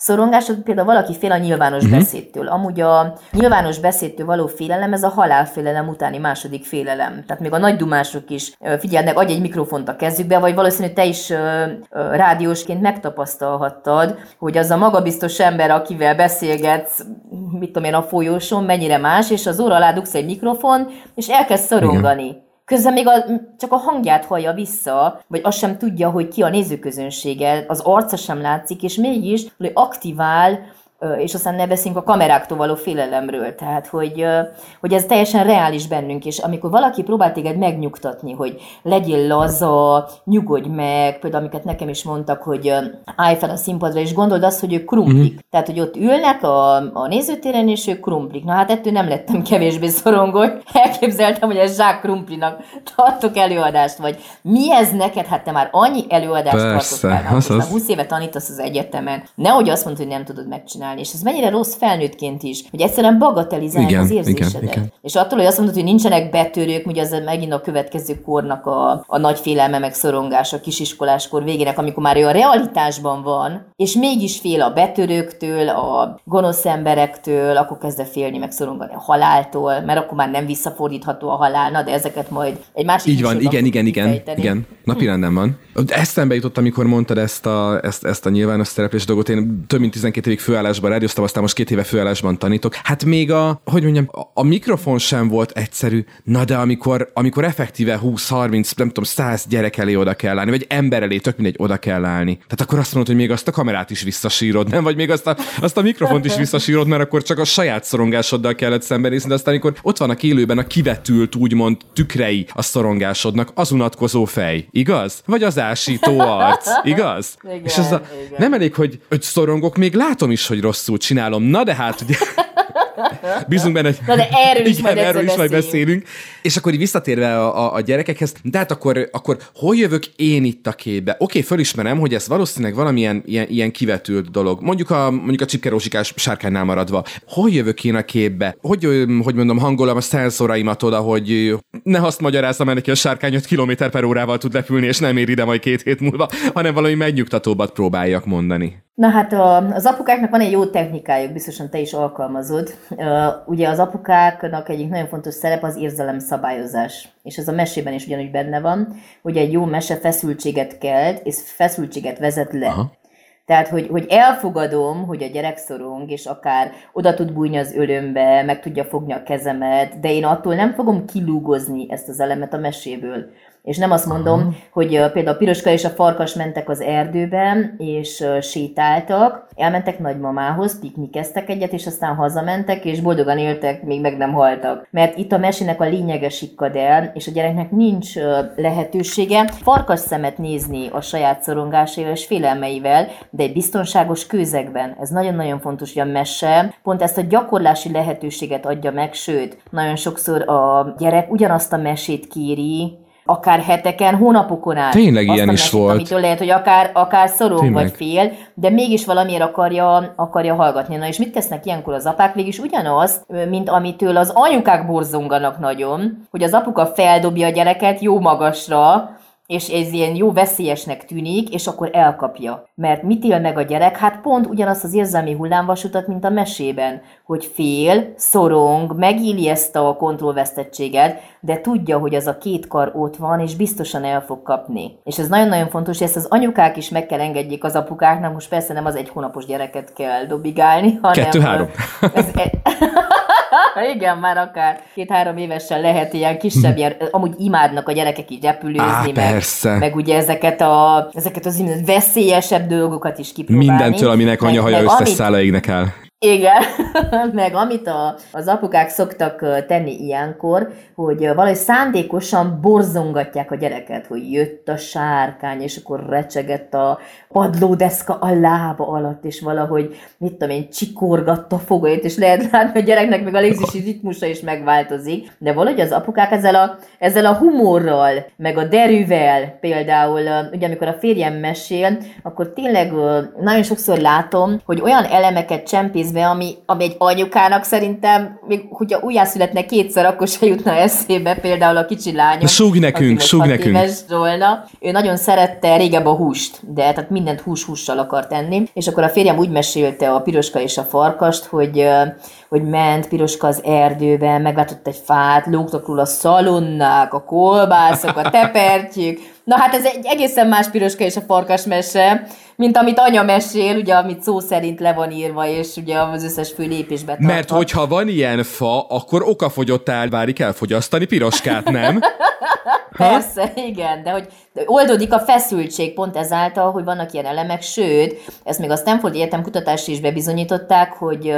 szorongás, például valaki fél a nyilvános uh-huh. beszédtől. Amúgy a nyilvános beszédtől való félelem, ez a halálfélelem utáni második félelem. Tehát még a nagy dumások is figyelnek, adj egy mikrofont a kezükbe, vagy valószínű te is rádiósként megtapasztalhattad, hogy az a magabiztos ember, akivel beszélgetsz, mit tudom én, a folyóson, mennyire más, és az óra alá dugsz egy mikrofon, és elkezd szorongani. Igen. Közben még a, csak a hangját hallja vissza, vagy azt sem tudja, hogy ki a nézőközönsége, az arca sem látszik, és mégis hogy aktivál és aztán ne beszéljünk a kameráktól való félelemről, tehát hogy, hogy ez teljesen reális bennünk, és amikor valaki próbál téged megnyugtatni, hogy legyél laza, nyugodj meg, például amiket nekem is mondtak, hogy állj fel a színpadra, és gondold azt, hogy ők krumplik. Mm-hmm. Tehát, hogy ott ülnek a, a nézőtéren, és ők krumplik. Na hát ettől nem lettem kevésbé szorongó, elképzeltem, hogy ez zsák krumplinak tartok előadást, vagy mi ez neked? Hát te már annyi előadást Persze, tartottál, az, az. 20 éve tanítasz az egyetemen. Nehogy azt mondod, hogy nem tudod megcsinálni csinálni, és ez mennyire rossz felnőttként is, hogy egyszerűen bagatelizálni igen, az érzésedet. Igen, igen. És attól, hogy azt mondod, hogy nincsenek betörők, ugye az megint a következő kornak a, a nagy félelme, meg szorongás a kisiskoláskor végének, amikor már ő a realitásban van, és mégis fél a betörőktől, a gonosz emberektől, akkor kezd el félni, meg szorongani a haláltól, mert akkor már nem visszafordítható a halál, na, de ezeket majd egy másik Így van, igen, igen, igen, igen, napi rendben van. Eszembe jutott, amikor mondtad ezt a, ezt, ezt a nyilvános szereplés dolgot, én több mint 12 évig főállásban főállásban rádióztam, aztán most két éve főállásban tanítok. Hát még a, hogy mondjam, a mikrofon sem volt egyszerű, na de amikor, amikor effektíve 20-30, nem tudom, 100 gyerek elé oda kell állni, vagy ember elé, tök mindegy, oda kell állni. Tehát akkor azt mondod, hogy még azt a kamerát is visszasírod, nem? Vagy még azt a, azt a mikrofont is visszasírod, mert akkor csak a saját szorongásoddal kellett szembenézni, de aztán amikor ott vannak élőben a kivetült, úgymond tükrei a szorongásodnak, az unatkozó fej, igaz? Vagy az ásító arc, igaz? Igen, És ez a, igen. nem elég, hogy, hogy szorongok, még látom is, hogy rosszul csinálom. Na de hát, ugye... Bízunk benne, hogy Na de erről is, igen, majd, erről is majd beszélünk. És akkor így visszatérve a, a, a gyerekekhez, de hát akkor, akkor hol jövök én itt a képbe? Oké, okay, fölismerem, hogy ez valószínűleg valamilyen ilyen, ilyen kivetült dolog. Mondjuk a, mondjuk a csipkerózsikás sárkánynál maradva. Hol jövök én a képbe? Hogy, hogy mondom, hangolom a szenszoraimat oda, hogy ne azt magyarázzam el neki a sárkány 5 km per órával tud lepülni, és nem ér ide majd két hét múlva, hanem valami megnyugtatóbbat próbáljak mondani. Na hát az apukáknak van egy jó technikájuk, biztosan te is alkalmazod. Ugye az apukáknak egyik nagyon fontos szerep az érzelem szabályozás. És ez a mesében is ugyanúgy benne van, hogy egy jó mese feszültséget kelt, és feszültséget vezet le. Aha. Tehát, hogy, hogy elfogadom, hogy a gyerek szorong, és akár oda tud bújni az ölömbe, meg tudja fogni a kezemet, de én attól nem fogom kilúgozni ezt az elemet a meséből. És nem azt mondom, Aha. hogy például a Piroska és a Farkas mentek az erdőben, és sétáltak, elmentek nagymamához, piknikeztek egyet, és aztán hazamentek, és boldogan éltek, még meg nem haltak. Mert itt a mesének a lényege sikkad el, és a gyereknek nincs lehetősége farkas szemet nézni a saját szorongásaival és félelmeivel, de egy biztonságos közegben. Ez nagyon-nagyon fontos, hogy a mese pont ezt a gyakorlási lehetőséget adja meg, sőt, nagyon sokszor a gyerek ugyanazt a mesét kéri, akár heteken, hónapokon át. Tényleg ilyen is mesét, volt. Amitől lehet, hogy akár, akár szorong Tényleg. vagy fél, de mégis valamiért akarja, akarja hallgatni. Na és mit tesznek ilyenkor az apák? Végig ugyanazt, mint amitől az anyukák borzonganak nagyon, hogy az apuka feldobja a gyereket jó magasra, és ez ilyen jó veszélyesnek tűnik, és akkor elkapja. Mert mit él meg a gyerek? Hát pont ugyanazt az érzelmi hullámvasutat, mint a mesében, hogy fél, szorong, megéli ezt a kontrollvesztettséget, de tudja, hogy az a két kar ott van, és biztosan el fog kapni. És ez nagyon-nagyon fontos, hogy ezt az anyukák is meg kell engedjék az apukáknak, most persze nem az egy hónapos gyereket kell dobigálni, hanem... Kettő-három. Ez, Igen, már akár két-három évesen lehet ilyen kisebb, ilyen, amúgy imádnak a gyerekek így repülőzni, Á, meg, persze. meg ugye ezeket, a, ezeket az veszélyesebb dolgokat is kipróbálni. Mindentől, aminek anyahaja összeszáll, amit... el. Igen, meg amit a, az apukák szoktak tenni ilyenkor, hogy valahogy szándékosan borzongatják a gyereket, hogy jött a sárkány, és akkor recsegett a padlódeszka a lába alatt, és valahogy, mit tudom én, csikorgatta fogait, és lehet látni, a gyereknek meg a légzési ritmusa is megváltozik, de valahogy az apukák ezzel a, ezzel a humorral, meg a derűvel, például, ugye amikor a férjem mesél, akkor tényleg nagyon sokszor látom, hogy olyan elemeket csempész be, ami, ami egy anyukának szerintem, még hogyha újjászületne kétszer, akkor se jutna eszébe, például a kicsi lányom. Súg nekünk, súg nekünk. Zsolna, ő nagyon szerette régebb a húst, de tehát mindent hús-hússal akart enni, és akkor a férjem úgy mesélte a piroska és a farkast, hogy hogy ment Piroska az erdőben, meglátott egy fát, lógtak róla a szalonnák, a kolbászok, a tepertyűk. Na hát ez egy egészen más Piroska és a farkas mese, mint amit anya mesél, ugye, amit szó szerint le van írva, és ugye az összes fő lépésbe tarthat. Mert hogyha van ilyen fa, akkor okafogyott várik elfogyasztani piroskát, nem? Persze, igen, de hogy oldódik a feszültség pont ezáltal, hogy vannak ilyen elemek, sőt, ezt még a Stanford Egyetem kutatási is bebizonyították, hogy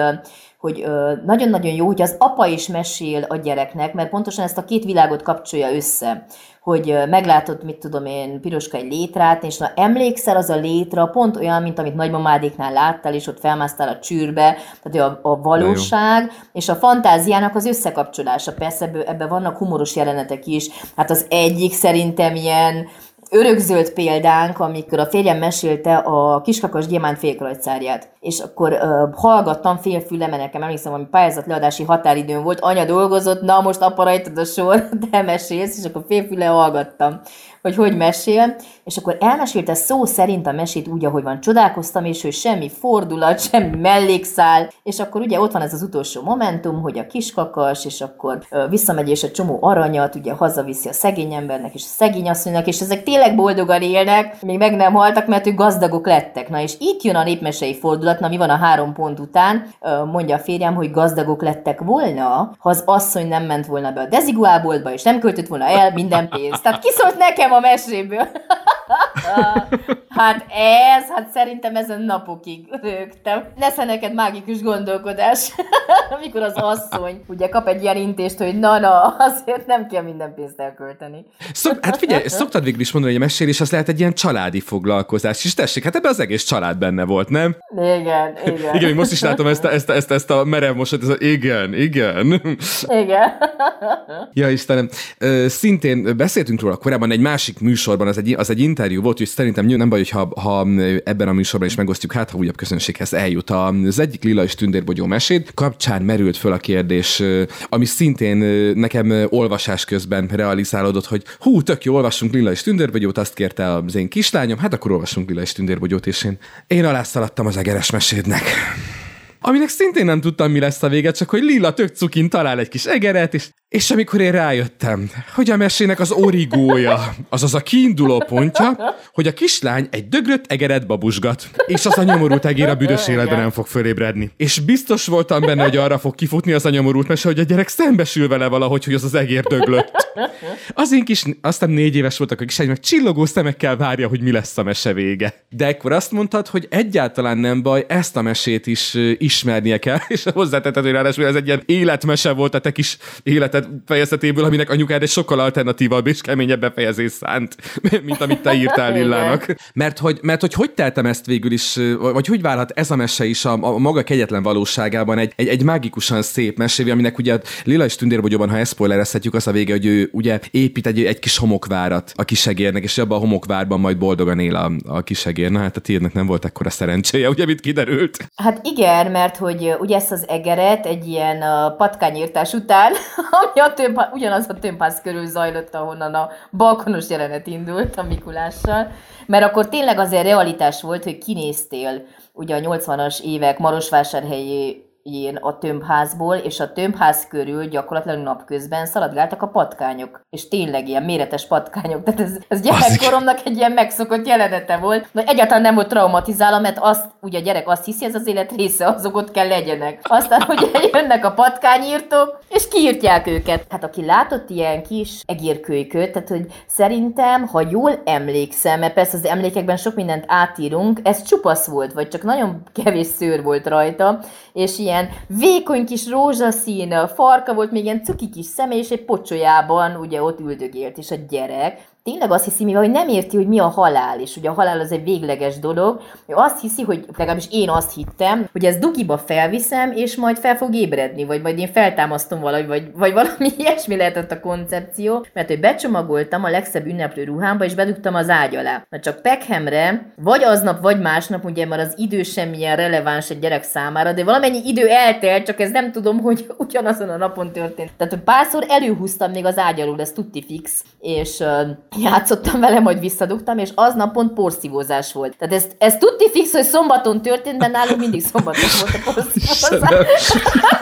hogy nagyon-nagyon jó, hogy az apa is mesél a gyereknek, mert pontosan ezt a két világot kapcsolja össze hogy meglátod, mit tudom én, piroska egy létrát, és na emlékszel, az a létra pont olyan, mint amit nagymamádéknál láttál, és ott felmásztál a csűrbe, tehát a, a valóság és a fantáziának az összekapcsolása. Persze ebben vannak humoros jelenetek is. Hát az egyik szerintem ilyen, örökzöld példánk, amikor a férjem mesélte a kiskakas gyémánt félkrajcárját. És akkor uh, hallgattam félfüle, mert nekem emlékszem, hogy pályázat leadási határidőn volt, anya dolgozott, na most apa rajtad a sor, de mesélsz, és akkor félfüle hallgattam hogy hogy mesél, és akkor elmesélte szó szerint a mesét úgy, ahogy van. Csodálkoztam, és hogy semmi fordulat, semmi mellékszál, és akkor ugye ott van ez az utolsó momentum, hogy a kiskakas, és akkor visszamegy, és egy csomó aranyat ugye hazaviszi a szegény embernek, és a szegény asszonynak, és ezek tényleg boldogan élnek, még meg nem haltak, mert ők gazdagok lettek. Na és itt jön a népmesei fordulat, na mi van a három pont után, mondja a férjem, hogy gazdagok lettek volna, ha az asszony nem ment volna be a deziguálboltba, és nem költött volna el minden pénzt. Tehát kiszólt nekem a meséből. hát ez, hát szerintem ezen napokig rögtem. Lesz neked mágikus gondolkodás, amikor az asszony ugye kap egy ilyen intést, hogy na-na, azért nem kell minden pénzt elkölteni. Szok, hát figyelj, szoktad végül is mondani, hogy a mesélés az lehet egy ilyen családi foglalkozás, és tessék, hát ebben az egész család benne volt, nem? Igen, igen. Igen, most is látom ezt a, ezt ezt ezt a merev mosat, ez a igen, igen. Igen. ja, Istenem. Szintén beszéltünk róla korábban egy másik műsorban, az egy, az egy interjú volt, hogy szerintem nem baj, ha, ha ebben a műsorban is megosztjuk, hát ha újabb közönséghez eljut. Az egyik Lila és Tündérbogyó mesét kapcsán merült föl a kérdés, ami szintén nekem olvasás közben realizálódott, hogy hú, tök jó, olvassunk Lila és Tündérbogyót, azt kérte az én kislányom, hát akkor olvassunk Lila és Tündérbogyót, és én, én alászaladtam az egeres mesédnek aminek szintén nem tudtam, mi lesz a vége, csak hogy Lila tök cukin talál egy kis egeret, és és amikor én rájöttem, hogy a mesének az origója, azaz a kiinduló pontja, hogy a kislány egy dögrött egeret babusgat, és az a nyomorult egér a büdös életben nem fog fölébredni. És biztos voltam benne, hogy arra fog kifutni az a nyomorult mese, hogy a gyerek szembesül vele valahogy, hogy az az egér döglött. Az én kis, aztán négy éves voltak a kislány, meg csillogó szemekkel várja, hogy mi lesz a mese vége. De ekkor azt mondtad, hogy egyáltalán nem baj, ezt a mesét is ismernie kell, és hozzátetted, hogy ráadásul ez egy ilyen életmese volt a te kis életed fejezetéből, aminek anyukád egy sokkal alternatívabb és keményebb befejezés szánt, mint amit te írtál Lillának. Mert hogy, mert hogy hogy teltem ezt végül is, vagy hogy válhat ez a mese is a, a maga kegyetlen valóságában egy, egy, egy mágikusan szép mesévé, aminek ugye Lila és Tündérbogyóban, ha ezt spoilerezhetjük, az a vége, hogy ő ugye épít egy, egy kis homokvárat a kisegérnek, és abban a homokvárban majd boldogan él a, a kisegér. Na hát a tiédnek nem volt ekkora szerencséje, ugye, mit kiderült? Hát igen, mert hogy ugye ezt az egeret egy ilyen patkányírtás után, ami a több, ugyanaz a tömbház körül zajlott, ahonnan a balkonos jelenet indult a Mikulással, mert akkor tényleg azért realitás volt, hogy kinéztél ugye a 80-as évek Marosvásárhelyi én a tömbházból, és a tömbház körül gyakorlatilag napközben szaladgáltak a patkányok. És tényleg ilyen méretes patkányok. Tehát ez, ez gyerekkoromnak egy ilyen megszokott jelenete volt. De egyáltalán nem volt traumatizálva, mert azt, ugye a gyerek azt hiszi, ez az élet része, azok ott kell legyenek. Aztán ugye jönnek a patkányírtók, és kiírtják őket. Hát aki látott ilyen kis egérkölyköt, tehát hogy szerintem, ha jól emlékszem, mert persze az emlékekben sok mindent átírunk, ez csupasz volt, vagy csak nagyon kevés szőr volt rajta, és ilyen vékony kis rózsaszín farka volt, még ilyen cuki kis szeme, és egy pocsolyában ugye ott üldögélt, és a gyerek tényleg azt hiszi, mivel hogy nem érti, hogy mi a halál, és ugye a halál az egy végleges dolog, ő azt hiszi, hogy legalábbis én azt hittem, hogy ez dugiba felviszem, és majd fel fog ébredni, vagy majd én feltámasztom valahogy, vagy, vagy valami ilyesmi lehetett a koncepció, mert hogy becsomagoltam a legszebb ünneplő ruhámba, és bedugtam az ágy alá. Na csak Peckhamre, vagy aznap, vagy másnap, ugye már az idő semmilyen releváns egy gyerek számára, de valamennyi idő eltelt, csak ez nem tudom, hogy ugyanazon a napon történt. Tehát párszor előhúztam még az ágy alul, ez tutti fix, és játszottam vele, majd visszadugtam, és aznap pont porszívózás volt. Tehát ez, ez tudti fix, hogy szombaton történt, de nálunk mindig szombaton volt a porszívózás.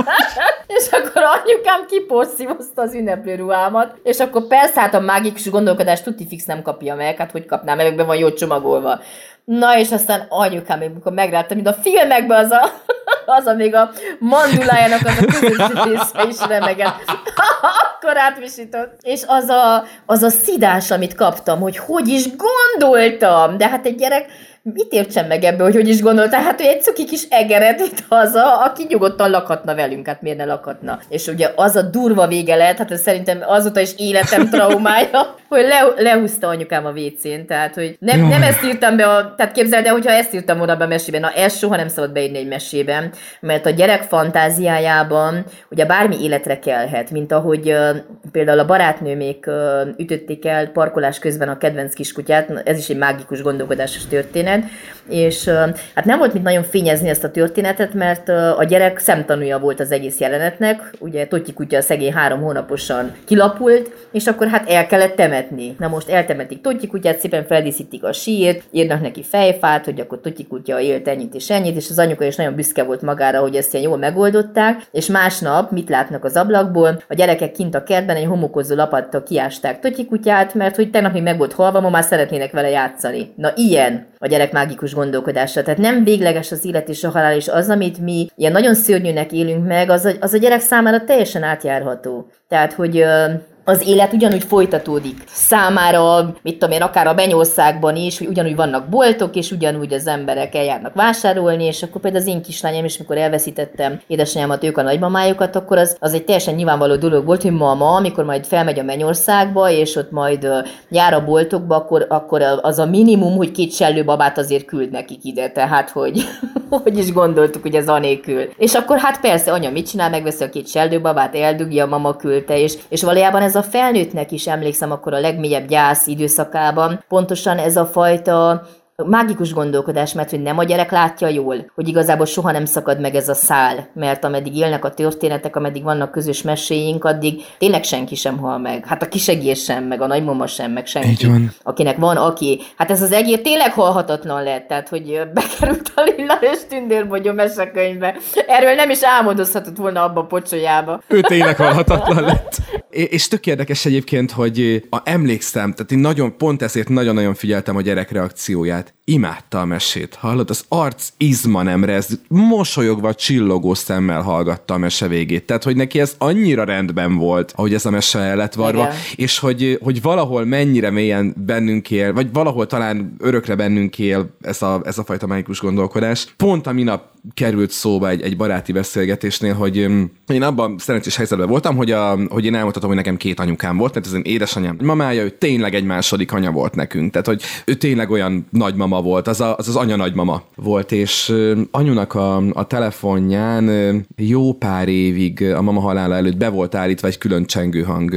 és akkor anyukám kiporszívozta az ünneplő ruhámat, és akkor persze hát a mágikus gondolkodás tudti fix nem kapja meg, hát hogy kapnám, meg van jó csomagolva. Na és aztán anyukám, amikor megláttam, mint a filmekben az a, az a még a mandulájának az a közös része is remegett. Akkor átvisított. És az a, az a szidás, amit kaptam, hogy hogy is gondoltam. De hát egy gyerek mit értsen meg ebből, hogy hogy is gondolta? Hát ő egy cuki kis egeret vitt haza, aki nyugodtan lakhatna velünk, hát miért ne lakhatna? És ugye az a durva vége lehet, hát ez szerintem azóta is életem traumája, hogy le, lehúzta anyukám a WC-n, tehát hogy nem, nem ezt írtam be, a, tehát képzeld el, hogyha ezt írtam volna be a mesében, na ezt soha nem szabad beírni egy mesében, mert a gyerek fantáziájában ugye bármi életre kelhet, mint ahogy uh, például a barátnőmék uh, ütötték el parkolás közben a kedvenc kiskutyát, ez is egy mágikus gondolkodásos történet, történet, és hát nem volt mit nagyon fényezni ezt a történetet, mert a gyerek szemtanúja volt az egész jelenetnek, ugye Totyi kutya a szegény három hónaposan kilapult, és akkor hát el kellett temetni. Na most eltemetik Totyi kutyát, szépen feldíszítik a sírt, írnak neki fejfát, hogy akkor Totyi kutya élt ennyit és ennyit, és az anyuka is nagyon büszke volt magára, hogy ezt ilyen jól megoldották, és másnap mit látnak az ablakból? A gyerekek kint a kertben egy homokozó lapattal kiásták Totyi kutyát, mert hogy tegnap még meg volt halva, ma már szeretnének vele játszani. Na ilyen a gyerek mágikus gondolkodása. Tehát nem végleges az élet és a halál, és az, amit mi ilyen nagyon szörnyűnek élünk meg, az a, az a gyerek számára teljesen átjárható. Tehát, hogy az élet ugyanúgy folytatódik. Számára, mit tudom én, akár a Benyországban is, hogy ugyanúgy vannak boltok, és ugyanúgy az emberek eljárnak vásárolni, és akkor például az én kislányom is, mikor elveszítettem édesanyámat, ők a nagymamájukat, akkor az, az egy teljesen nyilvánvaló dolog volt, hogy mama, amikor majd felmegy a Mennyországba, és ott majd jár a boltokba, akkor, akkor az a minimum, hogy két babát azért küld nekik ide, tehát hogy, hogy is gondoltuk, hogy ez anélkül. És akkor hát persze, anya mit csinál, megveszi a két babát, eldugja, mama küldte, és, és valójában ez a felnőttnek is emlékszem akkor a legmélyebb gyász időszakában, pontosan ez a fajta mágikus gondolkodás, mert hogy nem a gyerek látja jól, hogy igazából soha nem szakad meg ez a szál, mert ameddig élnek a történetek, ameddig vannak közös meséink, addig tényleg senki sem hal meg. Hát a kisegés sem, meg a nagymama sem, meg senki. van. Akinek van, aki. Hát ez az egér tényleg halhatatlan lett, tehát hogy bekerült a Lilla és Tündérbogyó mesekönyvbe. Erről nem is álmodozhatott volna abba a pocsolyába. Ő tényleg halhatatlan lett. És tök érdekes egyébként, hogy a, emlékszem, tehát én nagyon, pont ezért nagyon-nagyon figyeltem a gyerek reakcióját imádta a mesét. Hallod? Az arc izma nem rez, mosolyogva, csillogó szemmel hallgatta a mese végét. Tehát, hogy neki ez annyira rendben volt, ahogy ez a mese el lett varva, Igen. és hogy, hogy valahol mennyire mélyen bennünk él, vagy valahol talán örökre bennünk él ez a, ez a fajta mágikus gondolkodás. Pont a minap került szóba egy, egy baráti beszélgetésnél, hogy én abban szerencsés helyzetben voltam, hogy, a, hogy én elmondhatom, hogy nekem két anyukám volt, mert az én édesanyám mamája, ő tényleg egy második anya volt nekünk. Tehát, hogy ő tényleg olyan nagymama volt, az a, az, az anya nagymama volt, és anyunak a, a telefonján jó pár évig a mama halála előtt be volt állítva egy külön csengőhang,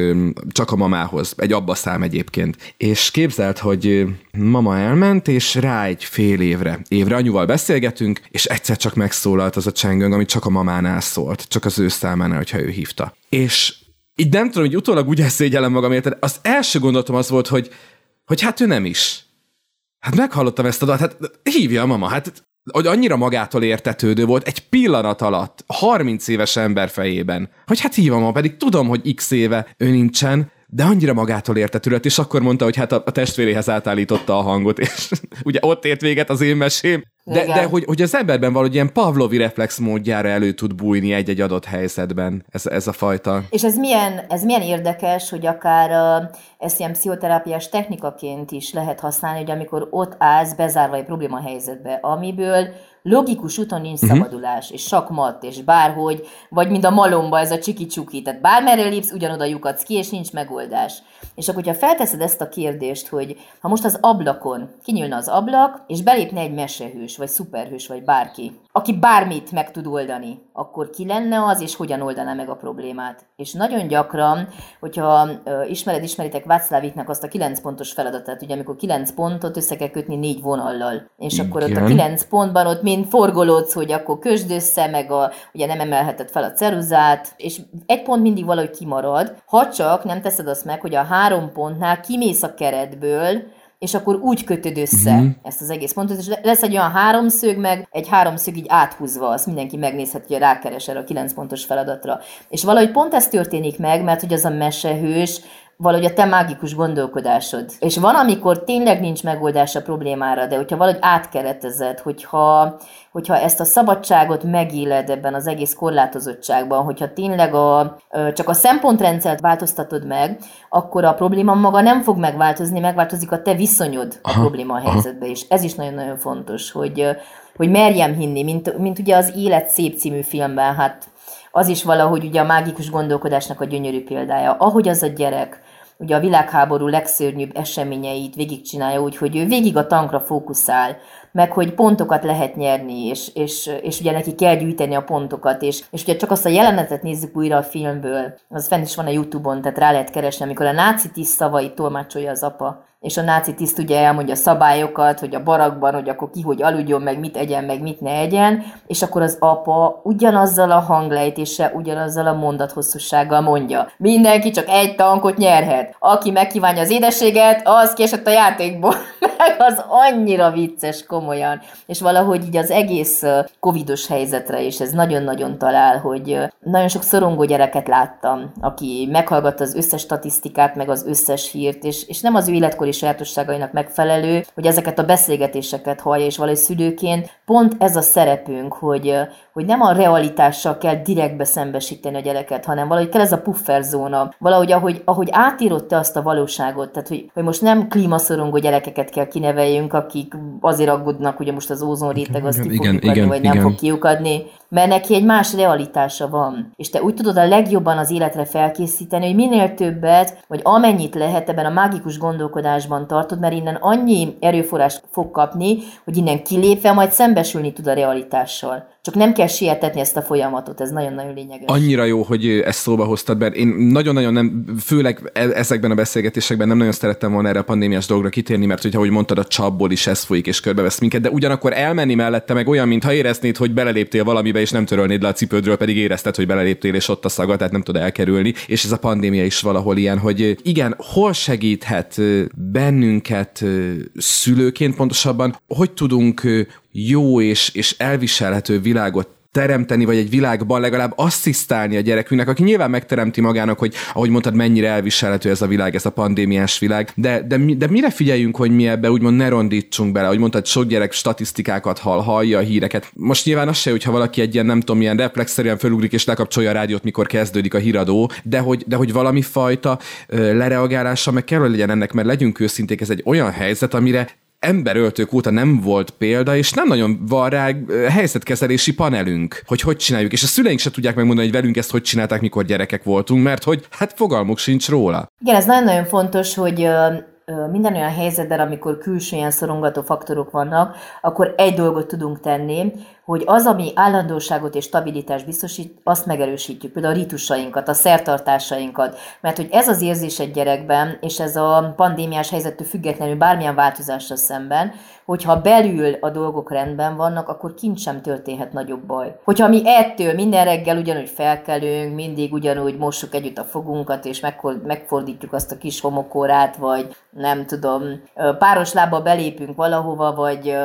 csak a mamához, egy abba szám egyébként. És képzelt, hogy mama elment, és rá egy fél évre, évre anyuval beszélgetünk, és egyszer csak megszólalt az a csengőng, ami csak a mamánál szólt, csak az ő számánál, hogyha ő hívta. És így nem tudom, hogy utólag úgy elszégyellem magam, érted? Az első gondolatom az volt, hogy, hogy hát ő nem is. Hát meghallottam ezt a dalt, hát hívja a mama, hát hogy annyira magától értetődő volt egy pillanat alatt, 30 éves ember fejében, hogy hát hívom, pedig tudom, hogy x éve ő nincsen, de annyira magától értetődött, és akkor mondta, hogy hát a, a testvéréhez átállította a hangot, és ugye ott ért véget az én mesém, de, de hogy, hogy az emberben valahogy ilyen Pavlovi reflex módjára elő tud bújni egy-egy adott helyzetben ez, ez a fajta. És ez milyen, ez milyen érdekes, hogy akár ezt ilyen pszichoterápiás technikaként is lehet használni, hogy amikor ott állsz bezárva egy probléma helyzetbe, amiből logikus úton nincs uh-huh. szabadulás, és sakmat, és bárhogy, vagy mint a malomba ez a csiki-csuki, tehát bármerre lépsz, ugyanoda lyukadsz ki, és nincs megoldás. És akkor, hogyha felteszed ezt a kérdést, hogy ha most az ablakon kinyílna az ablak, és belépne egy mesehős, vagy szuperhős, vagy bárki, aki bármit meg tud oldani, akkor ki lenne az, és hogyan oldaná meg a problémát. És nagyon gyakran, hogyha ismered, ismeritek Václaviknak azt a kilenc pontos feladatát, ugye amikor kilenc pontot össze kell kötni négy vonallal, és Igen. akkor ott a kilenc pontban ott mind forgolódsz, hogy akkor kösd össze, meg a, ugye nem emelheted fel a ceruzát, és egy pont mindig valahogy kimarad, ha csak nem teszed azt meg, hogy a három pontnál kimész a keretből, és akkor úgy kötöd össze uh-huh. ezt az egész pontot, és lesz egy olyan háromszög, meg egy háromszög így áthúzva, azt mindenki megnézheti, hogy rákeres erre a kilenc pontos feladatra. És valahogy pont ez történik meg, mert hogy az a mesehős valahogy a te mágikus gondolkodásod. És van, amikor tényleg nincs megoldás a problémára, de hogyha valahogy átkeretezed, hogyha, hogyha ezt a szabadságot megéled ebben az egész korlátozottságban, hogyha tényleg a, csak a szempontrendszert változtatod meg, akkor a probléma maga nem fog megváltozni, megváltozik a te viszonyod a aha, probléma a helyzetbe, és ez is nagyon-nagyon fontos, hogy, hogy merjem hinni, mint, mint ugye az Élet szép című filmben, hát az is valahogy ugye a mágikus gondolkodásnak a gyönyörű példája. Ahogy az a gyerek ugye a világháború legszörnyűbb eseményeit végigcsinálja úgy, hogy ő végig a tankra fókuszál, meg hogy pontokat lehet nyerni, és, és, és ugye neki kell gyűjteni a pontokat, és, és ugye csak azt a jelenetet nézzük újra a filmből, az fenn is van a Youtube-on, tehát rá lehet keresni, amikor a náci tiszt szavait tolmácsolja az apa, és a náci tiszt ugye elmondja a szabályokat, hogy a barakban, hogy akkor ki hogy aludjon, meg mit egyen, meg mit ne egyen, és akkor az apa ugyanazzal a hanglejtéssel, ugyanazzal a mondathosszúsággal mondja. Mindenki csak egy tankot nyerhet. Aki megkívánja az édességet, az kiesett a játékból. meg az annyira vicces komolyan. És valahogy így az egész covidos helyzetre is ez nagyon-nagyon talál, hogy nagyon sok szorongó gyereket láttam, aki meghallgatta az összes statisztikát, meg az összes hírt, és, és nem az ő életkori sajátosságainak megfelelő, hogy ezeket a beszélgetéseket hallja, és valahogy szülőként pont ez a szerepünk, hogy, hogy nem a realitással kell direktbe szembesíteni a gyereket, hanem valahogy kell ez a pufferzóna, valahogy ahogy, ahogy átírott te azt a valóságot, tehát hogy, hogy most nem klímaszorongó gyerekeket kell kineveljünk, akik azért aggódnak, hogy most az ózon réteg azt ki fog igen, vagy igen. nem fog kiukadni, mert neki egy más realitása van. És te úgy tudod a legjobban az életre felkészíteni, hogy minél többet, vagy amennyit lehet ebben a mágikus gondolkodásban tartod, mert innen annyi erőforrást fog kapni, hogy innen kilépve majd szembesülni tud a realitással. Csak nem kell sietetni ezt a folyamatot, ez nagyon-nagyon lényeges. Annyira jó, hogy ezt szóba hoztad, mert én nagyon-nagyon nem, főleg e- ezekben a beszélgetésekben nem nagyon szerettem volna erre a pandémiás dolgra kitérni, mert hogy ahogy mondtad, a csapból is ez folyik és körbevesz minket, de ugyanakkor elmenni mellette meg olyan, mintha éreznéd, hogy beleléptél valamibe, és nem törölnéd le a cipődről, pedig érezted, hogy beleléptél, és ott a szaga, tehát nem tud elkerülni. És ez a pandémia is valahol ilyen, hogy igen, hol segíthet bennünket szülőként pontosabban, hogy tudunk jó és, és elviselhető világot teremteni, vagy egy világban legalább asszisztálni a gyerekünknek, aki nyilván megteremti magának, hogy ahogy mondtad, mennyire elviselhető ez a világ, ez a pandémiás világ, de, de, de mire figyeljünk, hogy mi ebbe úgymond ne rondítsunk bele, ahogy mondtad, sok gyerek statisztikákat hall, hallja a híreket. Most nyilván az se, hogyha valaki egy ilyen, nem tudom, milyen reflexzerűen fölugrik és lekapcsolja a rádiót, mikor kezdődik a híradó, de hogy, de hogy valami fajta ö, lereagálása meg kell, hogy legyen ennek, mert legyünk őszinték, ez egy olyan helyzet, amire emberöltők óta nem volt példa, és nem nagyon van rá helyzetkezelési panelünk, hogy hogy csináljuk, és a szüleink se tudják megmondani, hogy velünk ezt hogy csinálták, mikor gyerekek voltunk, mert hogy hát fogalmuk sincs róla. Igen, ez nagyon-nagyon fontos, hogy minden olyan helyzetben, amikor külső ilyen szorongató faktorok vannak, akkor egy dolgot tudunk tenni, hogy az, ami állandóságot és stabilitást biztosít, azt megerősítjük, például a ritusainkat, a szertartásainkat, mert hogy ez az érzés egy gyerekben, és ez a pandémiás helyzettől függetlenül bármilyen változásra szemben, hogyha belül a dolgok rendben vannak, akkor kint sem történhet nagyobb baj. Hogyha mi ettől minden reggel ugyanúgy felkelünk, mindig ugyanúgy mossuk együtt a fogunkat, és megfordítjuk azt a kis homokórát, vagy nem tudom, páros lába belépünk valahova, vagy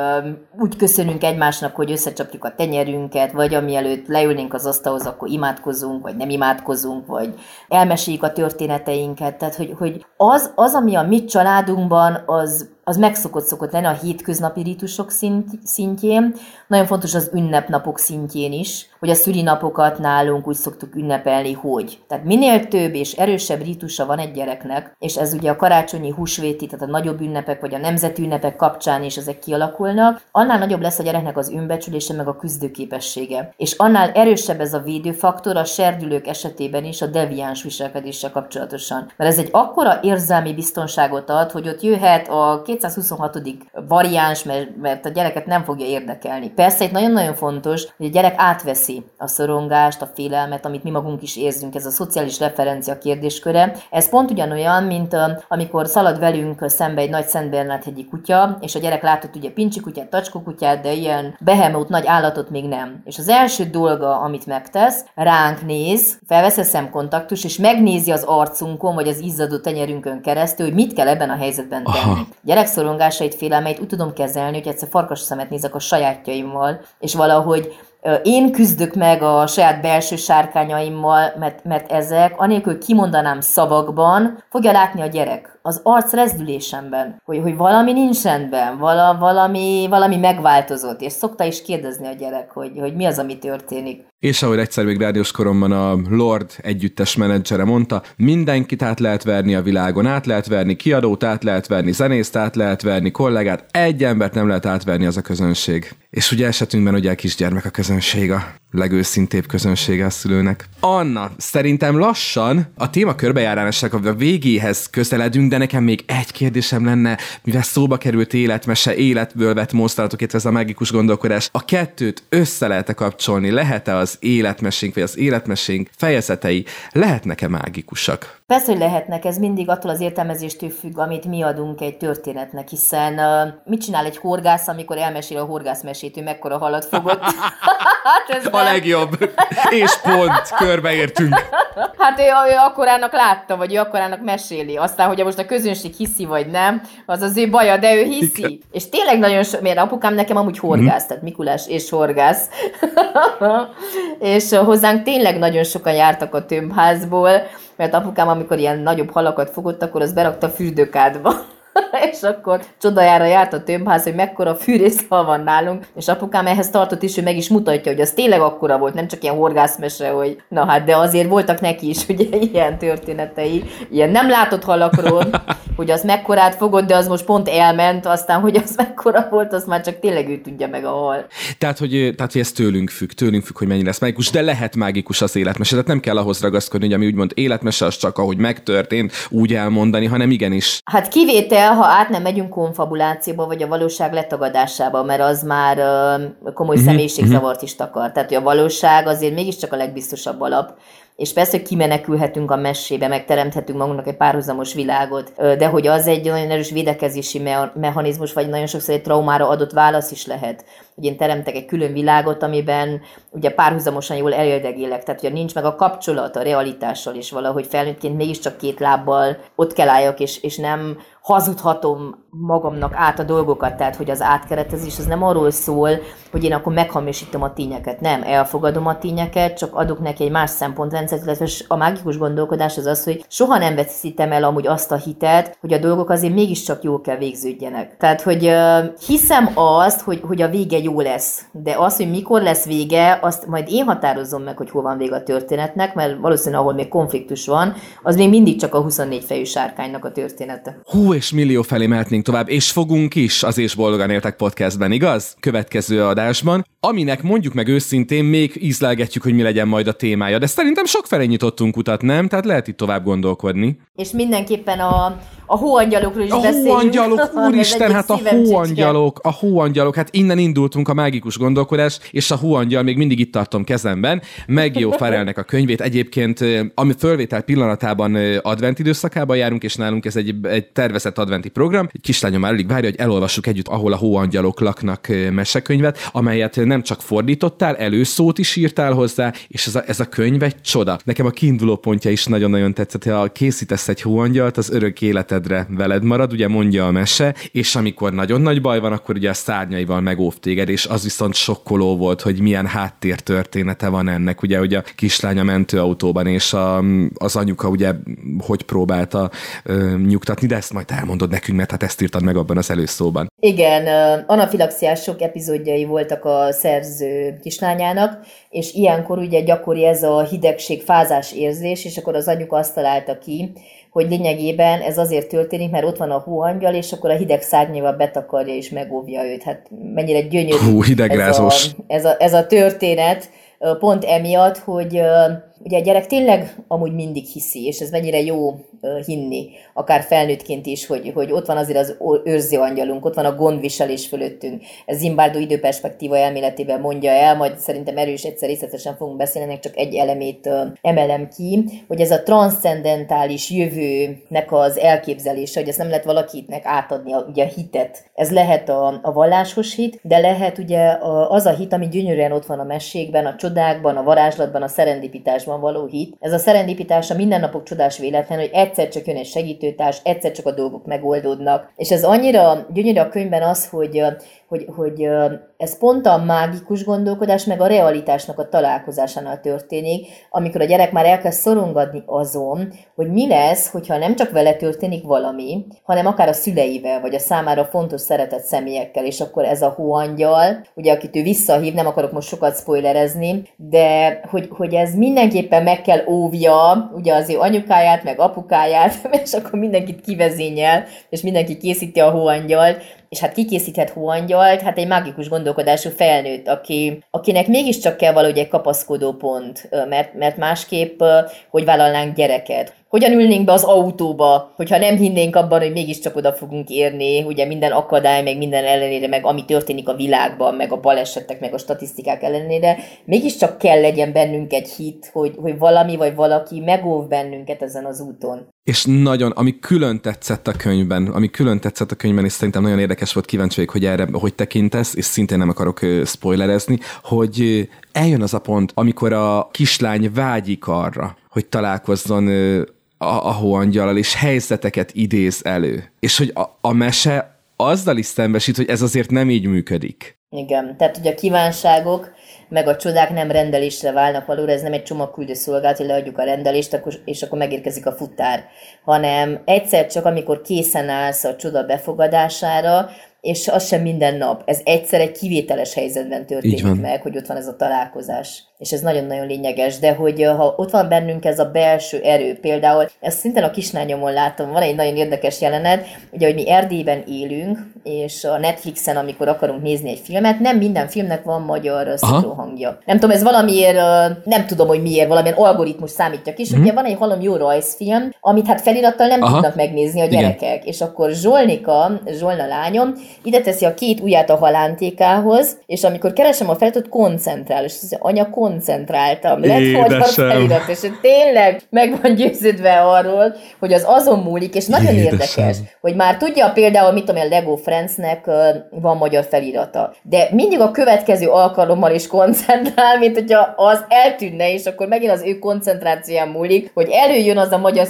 úgy köszönünk egymásnak, hogy összecsapjuk a tenyerünket, vagy amielőtt leülnénk az asztalhoz, akkor imádkozunk, vagy nem imádkozunk, vagy elmeséljük a történeteinket. Tehát, hogy, hogy az, az, ami a mi családunkban, az az megszokott szokott lenni a hétköznapi ritusok szint, szintjén, nagyon fontos az ünnepnapok szintjén is, hogy a szülinapokat nálunk úgy szoktuk ünnepelni, hogy. Tehát minél több és erősebb ritusa van egy gyereknek, és ez ugye a karácsonyi húsvéti, tehát a nagyobb ünnepek vagy a nemzeti ünnepek kapcsán is ezek kialakulnak, annál nagyobb lesz a gyereknek az önbecsülése meg a küzdőképessége. És annál erősebb ez a védőfaktor a serdülők esetében is a deviáns viselkedéssel kapcsolatosan. Mert ez egy akkora érzelmi biztonságot ad, hogy ott jöhet a 226. variáns, mert, mert a gyereket nem fogja érdekelni. Persze itt nagyon-nagyon fontos, hogy a gyerek átveszi a szorongást, a félelmet, amit mi magunk is érzünk, ez a szociális referencia kérdésköre. Ez pont ugyanolyan, mint amikor szalad velünk szembe egy nagy Szent hegyi kutya, és a gyerek látott ugye pincsi kutyát, tacskó kutyát, de ilyen behemót nagy állatot még nem. És az első dolga, amit megtesz, ránk néz, felvesz a szemkontaktus, és megnézi az arcunkon, vagy az izzadó tenyerünkön keresztül, hogy mit kell ebben a helyzetben tenni. Aha. Gyerek szorongásait, félelmeit úgy tudom kezelni, hogy egyszer farkas szemet nézek a sajátjaimmal, és valahogy én küzdök meg a saját belső sárkányaimmal, mert, mert ezek, anélkül kimondanám szavakban, fogja látni a gyerek az arc rezdülésemben, hogy, hogy valami nincs rendben, vala, valami, valami megváltozott, és szokta is kérdezni a gyerek, hogy, hogy mi az, ami történik. És ahogy egyszer még rádiós koromban a Lord együttes menedzsere mondta, mindenkit át lehet verni a világon, át lehet verni kiadót, át lehet verni zenészt, át lehet verni kollégát, egy embert nem lehet átverni az a közönség. És ugye esetünkben ugye a kisgyermek a közönség, a legőszintébb közönsége a szülőnek. Anna, szerintem lassan a téma körbejárásnak a végéhez közeledünk, de nekem még egy kérdésem lenne, mivel szóba került életmese, életből vett mozdulatok, ez a magikus gondolkodás. A kettőt össze lehet-e kapcsolni? Lehet-e az életmesénk, vagy az életmesénk fejezetei lehetnek-e mágikusak? Persze, hogy lehetnek, ez mindig attól az értelmezéstől függ, amit mi adunk egy történetnek, hiszen uh, mit csinál egy horgász, amikor elmesél a horgászmesét, hogy mekkora halat fogott? hát ez a nem... legjobb. És pont, körbeértünk. hát ő, ő akkorának látta, vagy ő akkorának meséli. Aztán, hogy most a közönség hiszi, vagy nem, az az ő baja, de ő hiszi. Igen. És tényleg nagyon so, mert apukám nekem amúgy horgász, mm. tehát Mikulás és horgász. és hozzánk tényleg nagyon sokan jártak a tömbházból, mert apukám, amikor ilyen nagyobb halakat fogott, akkor az berakta a fürdőkádba. és akkor csodajára járt a tömbház, hogy mekkora fűrészfal van nálunk, és apukám ehhez tartott is, hogy meg is mutatja, hogy az tényleg akkora volt, nem csak ilyen horgászmese, hogy na hát, de azért voltak neki is ugye ilyen történetei, ilyen nem látott halakról, hogy az mekkorát fogott, de az most pont elment, aztán, hogy az mekkora volt, az már csak tényleg ő tudja meg a hal. Tehát, hogy, tehát, hogy ez tőlünk függ, tőlünk függ, hogy mennyire lesz mágikus, de lehet mágikus az életmese, tehát nem kell ahhoz ragaszkodni, hogy ami úgymond életmese, az csak ahogy megtörtént, úgy elmondani, hanem igenis. Hát kivétel el, ha át nem megyünk konfabulációba, vagy a valóság letagadásába, mert az már komoly uh-huh, személyiségzavart is takar. Tehát, hogy a valóság azért mégiscsak a legbiztosabb alap. És persze, hogy kimenekülhetünk a mesébe, megteremthetünk magunknak egy párhuzamos világot, de hogy az egy nagyon erős védekezési mechanizmus, vagy nagyon sokszor egy traumára adott válasz is lehet. Hogy én teremtek egy külön világot, amiben ugye párhuzamosan jól eléldegélek, tehát hogy nincs meg a kapcsolat a realitással, és valahogy felnőttként mégiscsak két lábbal ott kell álljak, és, és nem hazudhatom magamnak át a dolgokat, tehát hogy az átkeretezés az nem arról szól, hogy én akkor meghamisítom a tényeket, nem, elfogadom a tényeket, csak adok neki egy más szempontrendszert, illetve a mágikus gondolkodás az az, hogy soha nem veszítem el amúgy azt a hitet, hogy a dolgok azért mégiscsak jól kell végződjenek. Tehát, hogy uh, hiszem azt, hogy, hogy a vége jó lesz, de az, hogy mikor lesz vége, azt majd én határozom meg, hogy hol van vége a történetnek, mert valószínűleg ahol még konfliktus van, az még mindig csak a 24 fejű sárkánynak a története. Hú, és millió felé mehetnénk mennénk tovább, és fogunk is az És Boldogan Éltek podcastben, igaz? Következő adásban, aminek mondjuk meg őszintén még ízlelgetjük, hogy mi legyen majd a témája, de szerintem sok felé nyitottunk utat, nem? Tehát lehet itt tovább gondolkodni. És mindenképpen a, a hóangyalokról is a beszéljünk. hóangyalok, úristen, hát a hóangyalok, a hóangyalok, hát innen indultunk a mágikus gondolkodás, és a hóangyal még mindig itt tartom kezemben. Megjó Farelnek a könyvét. Egyébként, ami fölvétel pillanatában advent időszakában járunk, és nálunk ez egy, egy tervezett adventi program. Egy kislányom már alig várja, hogy elolvassuk együtt, ahol a hóangyalok laknak mesekönyvet, amelyet nem csak fordítottál, előszót is írtál hozzá, és ez a, ez a könyv egy csoda. Nekem a kiinduló pontja is nagyon-nagyon tetszett, ha készítesz egy hóangyalt, az örök életedre veled marad, ugye mondja a mese, és amikor nagyon nagy baj van, akkor ugye a szárnyaival megóv téged, és az viszont sokkoló volt, hogy milyen háttértörténete van ennek, ugye, hogy a kislánya mentőautóban, és a, az anyuka ugye hogy próbálta ö, nyugtatni, de ezt majd elmondod nekünk, mert hát ezt írtad meg abban az előszóban. Igen, anafilaxiás sok epizódjai voltak a szerző kislányának, és ilyenkor ugye gyakori ez a hidegség, fázás érzés, és akkor az anyuka azt találta ki, hogy lényegében ez azért történik, mert ott van a hóangyal, és akkor a hideg szárnyával betakarja és megóvja őt. Hát mennyire gyönyörű Hú, ez, a, ez, a, ez a történet, pont emiatt, hogy ugye a gyerek tényleg amúgy mindig hiszi, és ez mennyire jó hinni, akár felnőttként is, hogy, hogy ott van azért az őrző angyalunk, ott van a gondviselés fölöttünk. Ez Zimbardo időperspektíva elméletében mondja el, majd szerintem erős egyszer részletesen fogunk beszélni, csak egy elemét emelem ki, hogy ez a transzcendentális jövőnek az elképzelése, hogy ezt nem lehet valakinek átadni a, ugye a hitet. Ez lehet a, a vallásos hit, de lehet ugye az a hit, ami gyönyörűen ott van a mesékben, a csodákban, a varázslatban, a szerendipitásban való hit. Ez a szerendipitás mindennapok csodás véletlen, hogy egyszer csak jön egy segítőtárs, egyszer csak a dolgok megoldódnak. És ez annyira gyönyörű a könyvben az, hogy hogy, hogy ez pont a mágikus gondolkodás, meg a realitásnak a találkozásánál történik, amikor a gyerek már elkezd szorongadni azon, hogy mi lesz, hogyha nem csak vele történik valami, hanem akár a szüleivel, vagy a számára fontos szeretett személyekkel, és akkor ez a hóangyal, ugye akit ő visszahív, nem akarok most sokat spoilerezni, de hogy, hogy ez mindenképpen meg kell óvja, ugye az ő anyukáját, meg apukáját, és akkor mindenkit kivezényel, és mindenki készíti a hóangyal, és hát kikészíthet hóangyalt, hát egy mágikus gondolkodású felnőtt, aki, akinek mégiscsak kell valahogy egy kapaszkodó pont, mert, mert másképp hogy vállalnánk gyereket hogyan ülnénk be az autóba, hogyha nem hinnénk abban, hogy mégiscsak oda fogunk érni, ugye minden akadály, meg minden ellenére, meg ami történik a világban, meg a balesetek, meg a statisztikák ellenére, mégiscsak kell legyen bennünk egy hit, hogy, hogy valami vagy valaki megóv bennünket ezen az úton. És nagyon, ami külön tetszett a könyvben, ami külön tetszett a könyvben, és szerintem nagyon érdekes volt, kíváncsi vagyok, hogy erre hogy tekintesz, és szintén nem akarok spoilerezni, hogy eljön az a pont, amikor a kislány vágyik arra, hogy találkozzon a, a hóangyalal, és helyzeteket idéz elő. És hogy a, a mese azzal is szembesít, hogy ez azért nem így működik. Igen, tehát ugye a kívánságok meg a csodák nem rendelésre válnak valóra, ez nem egy csomagküldő szolgálat, hogy leadjuk a rendelést, és akkor megérkezik a futár, hanem egyszer csak, amikor készen állsz a csoda befogadására, és az sem minden nap. Ez egyszer egy kivételes helyzetben történik meg, hogy ott van ez a találkozás és ez nagyon-nagyon lényeges, de hogy ha ott van bennünk ez a belső erő, például ezt szintén a kislányomon látom, van egy nagyon érdekes jelenet, ugye, hogy mi Erdélyben élünk, és a Netflixen, amikor akarunk nézni egy filmet, nem minden filmnek van magyar hangja. Nem tudom, ez valamiért, nem tudom, hogy miért, valamilyen algoritmus számítja ki, és mm-hmm. ugye van egy halom jó rajzfilm, amit hát felirattal nem Aha. tudnak megnézni a gyerekek, Igen. és akkor Zsolnika, Zsolna lányom, ide teszi a két ujját a halántékához, és amikor keresem a feliratot, koncentrál, és az anya koncentrál koncentráltam. Lett magyar felirat, és tényleg meg van győződve arról, hogy az azon múlik, és nagyon Édesem. érdekes, hogy már tudja például, mit tudom, a Lego Friendsnek van magyar felirata. De mindig a következő alkalommal is koncentrál, mint hogyha az eltűnne, és akkor megint az ő koncentrációján múlik, hogy előjön az a magyar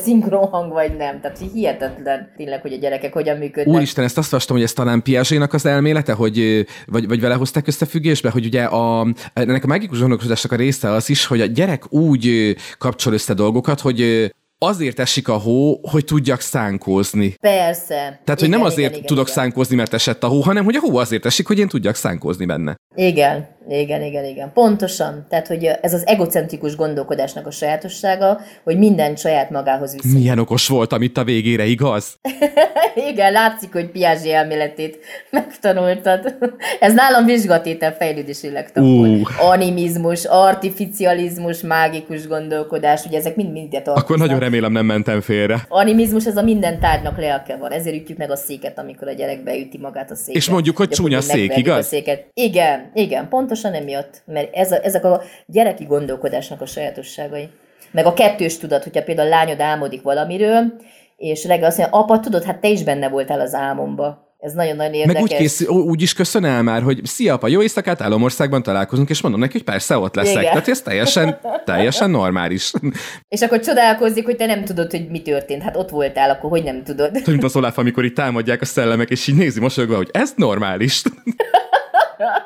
hang, vagy nem. Tehát hihetetlen tényleg, hogy a gyerekek hogyan működnek. Úristen, ezt azt vastam, hogy ez talán Piaget-nak az elmélete, hogy, vagy, vagy vele hozták összefüggésbe, hogy ugye a, ennek a mágikus gondolkodásnak a része az is, hogy a gyerek úgy kapcsol össze dolgokat, hogy azért esik a hó, hogy tudjak szánkózni. Persze. Tehát, igen, hogy nem azért igen, tudok igen, szánkózni, mert esett a hó, hanem hogy a hó azért esik, hogy én tudjak szánkózni benne. Igen. Igen, igen, igen. Pontosan. Tehát, hogy ez az egocentrikus gondolkodásnak a sajátossága, hogy minden saját magához viszi. Milyen okos voltam itt a végére, igaz? igen, látszik, hogy Piaget elméletét megtanultad. ez nálam vizsgatétel fejlődési lektor uh. Animizmus, artificializmus, mágikus gondolkodás, ugye ezek mind-mind Akkor nagyon remélem nem mentem félre. Animizmus, ez a minden tárgynak lelke van. Ezért ütjük meg a széket, amikor a gyerek beüti magát a széket. És mondjuk, hogy csúnya szék, igaz? A széket. Igen, igen, pontosan emiatt. Mert ez a, ezek a gyereki gondolkodásnak a sajátosságai. Meg a kettős tudat, hogyha például a lányod álmodik valamiről, és reggel azt mondja, apa, tudod, hát te is benne voltál az álmomba. Ez nagyon-nagyon érdekes. Meg úgy, kész, úgy is köszön el már, hogy szia, apa, jó éjszakát, Álomországban találkozunk, és mondom neki, hogy persze ott leszek. Igen. Tehát ez teljesen, teljesen normális. És akkor csodálkozik, hogy te nem tudod, hogy mi történt. Hát ott voltál, akkor hogy nem tudod? Mint az Olaf, amikor itt támadják a szellemek, és így nézi mosolyogva, hogy ez normális.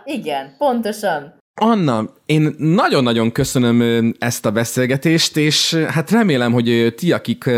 Igen, pontosan. Anna, én nagyon-nagyon köszönöm ezt a beszélgetést, és hát remélem, hogy ti, akik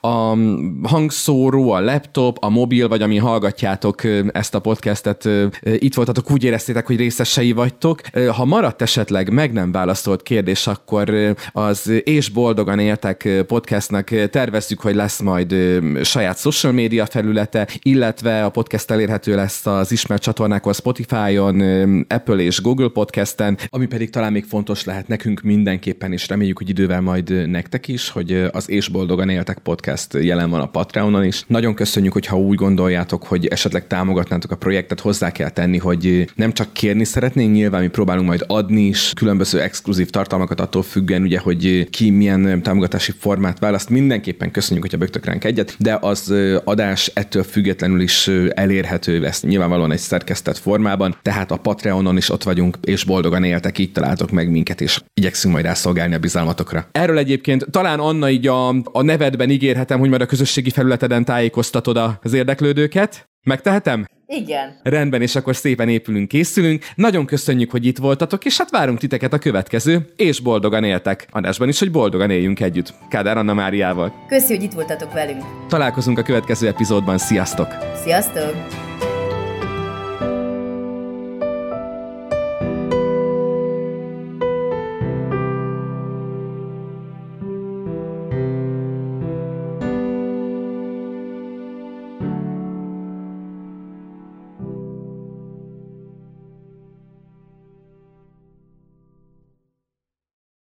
a hangszóró, a laptop, a mobil, vagy ami hallgatjátok ezt a podcastet, itt voltatok, úgy éreztétek, hogy részesei vagytok. Ha maradt esetleg meg nem válaszolt kérdés, akkor az És Boldogan Éltek podcastnak tervezzük, hogy lesz majd saját social média felülete, illetve a podcast elérhető lesz az ismert csatornákon Spotify-on, Apple és Google podcasten, ami pedig talán még fontos lehet nekünk mindenképpen, és reméljük, hogy idővel majd nektek is, hogy az És Boldogan Éltek podcast jelen van a Patreonon is. Nagyon köszönjük, hogyha úgy gondoljátok, hogy esetleg támogatnátok a projektet, hozzá kell tenni, hogy nem csak kérni szeretnénk, nyilván mi próbálunk majd adni is különböző exkluzív tartalmakat attól függően, ugye, hogy ki milyen támogatási formát választ. Mindenképpen köszönjük, hogyha bögtök ránk egyet, de az adás ettől függetlenül is elérhető lesz nyilvánvalóan egy szerkesztett formában, tehát a Patreonon is ott vagyunk, és boldogan éltek, így találtok meg minket, és igyekszünk majd rászolgálni a bizalmatokra. Erről egyébként talán Anna így a, a nevedben ígérhetem, hogy majd a közösségi felületeden tájékoztatod az érdeklődőket. Megtehetem? Igen. Rendben, és akkor szépen épülünk, készülünk. Nagyon köszönjük, hogy itt voltatok, és hát várunk titeket a következő, és boldogan éltek. Adásban is, hogy boldogan éljünk együtt. Kádár Anna Máriával. Köszi, hogy itt voltatok velünk. Találkozunk a következő epizódban. Sziasztok! Sziasztok!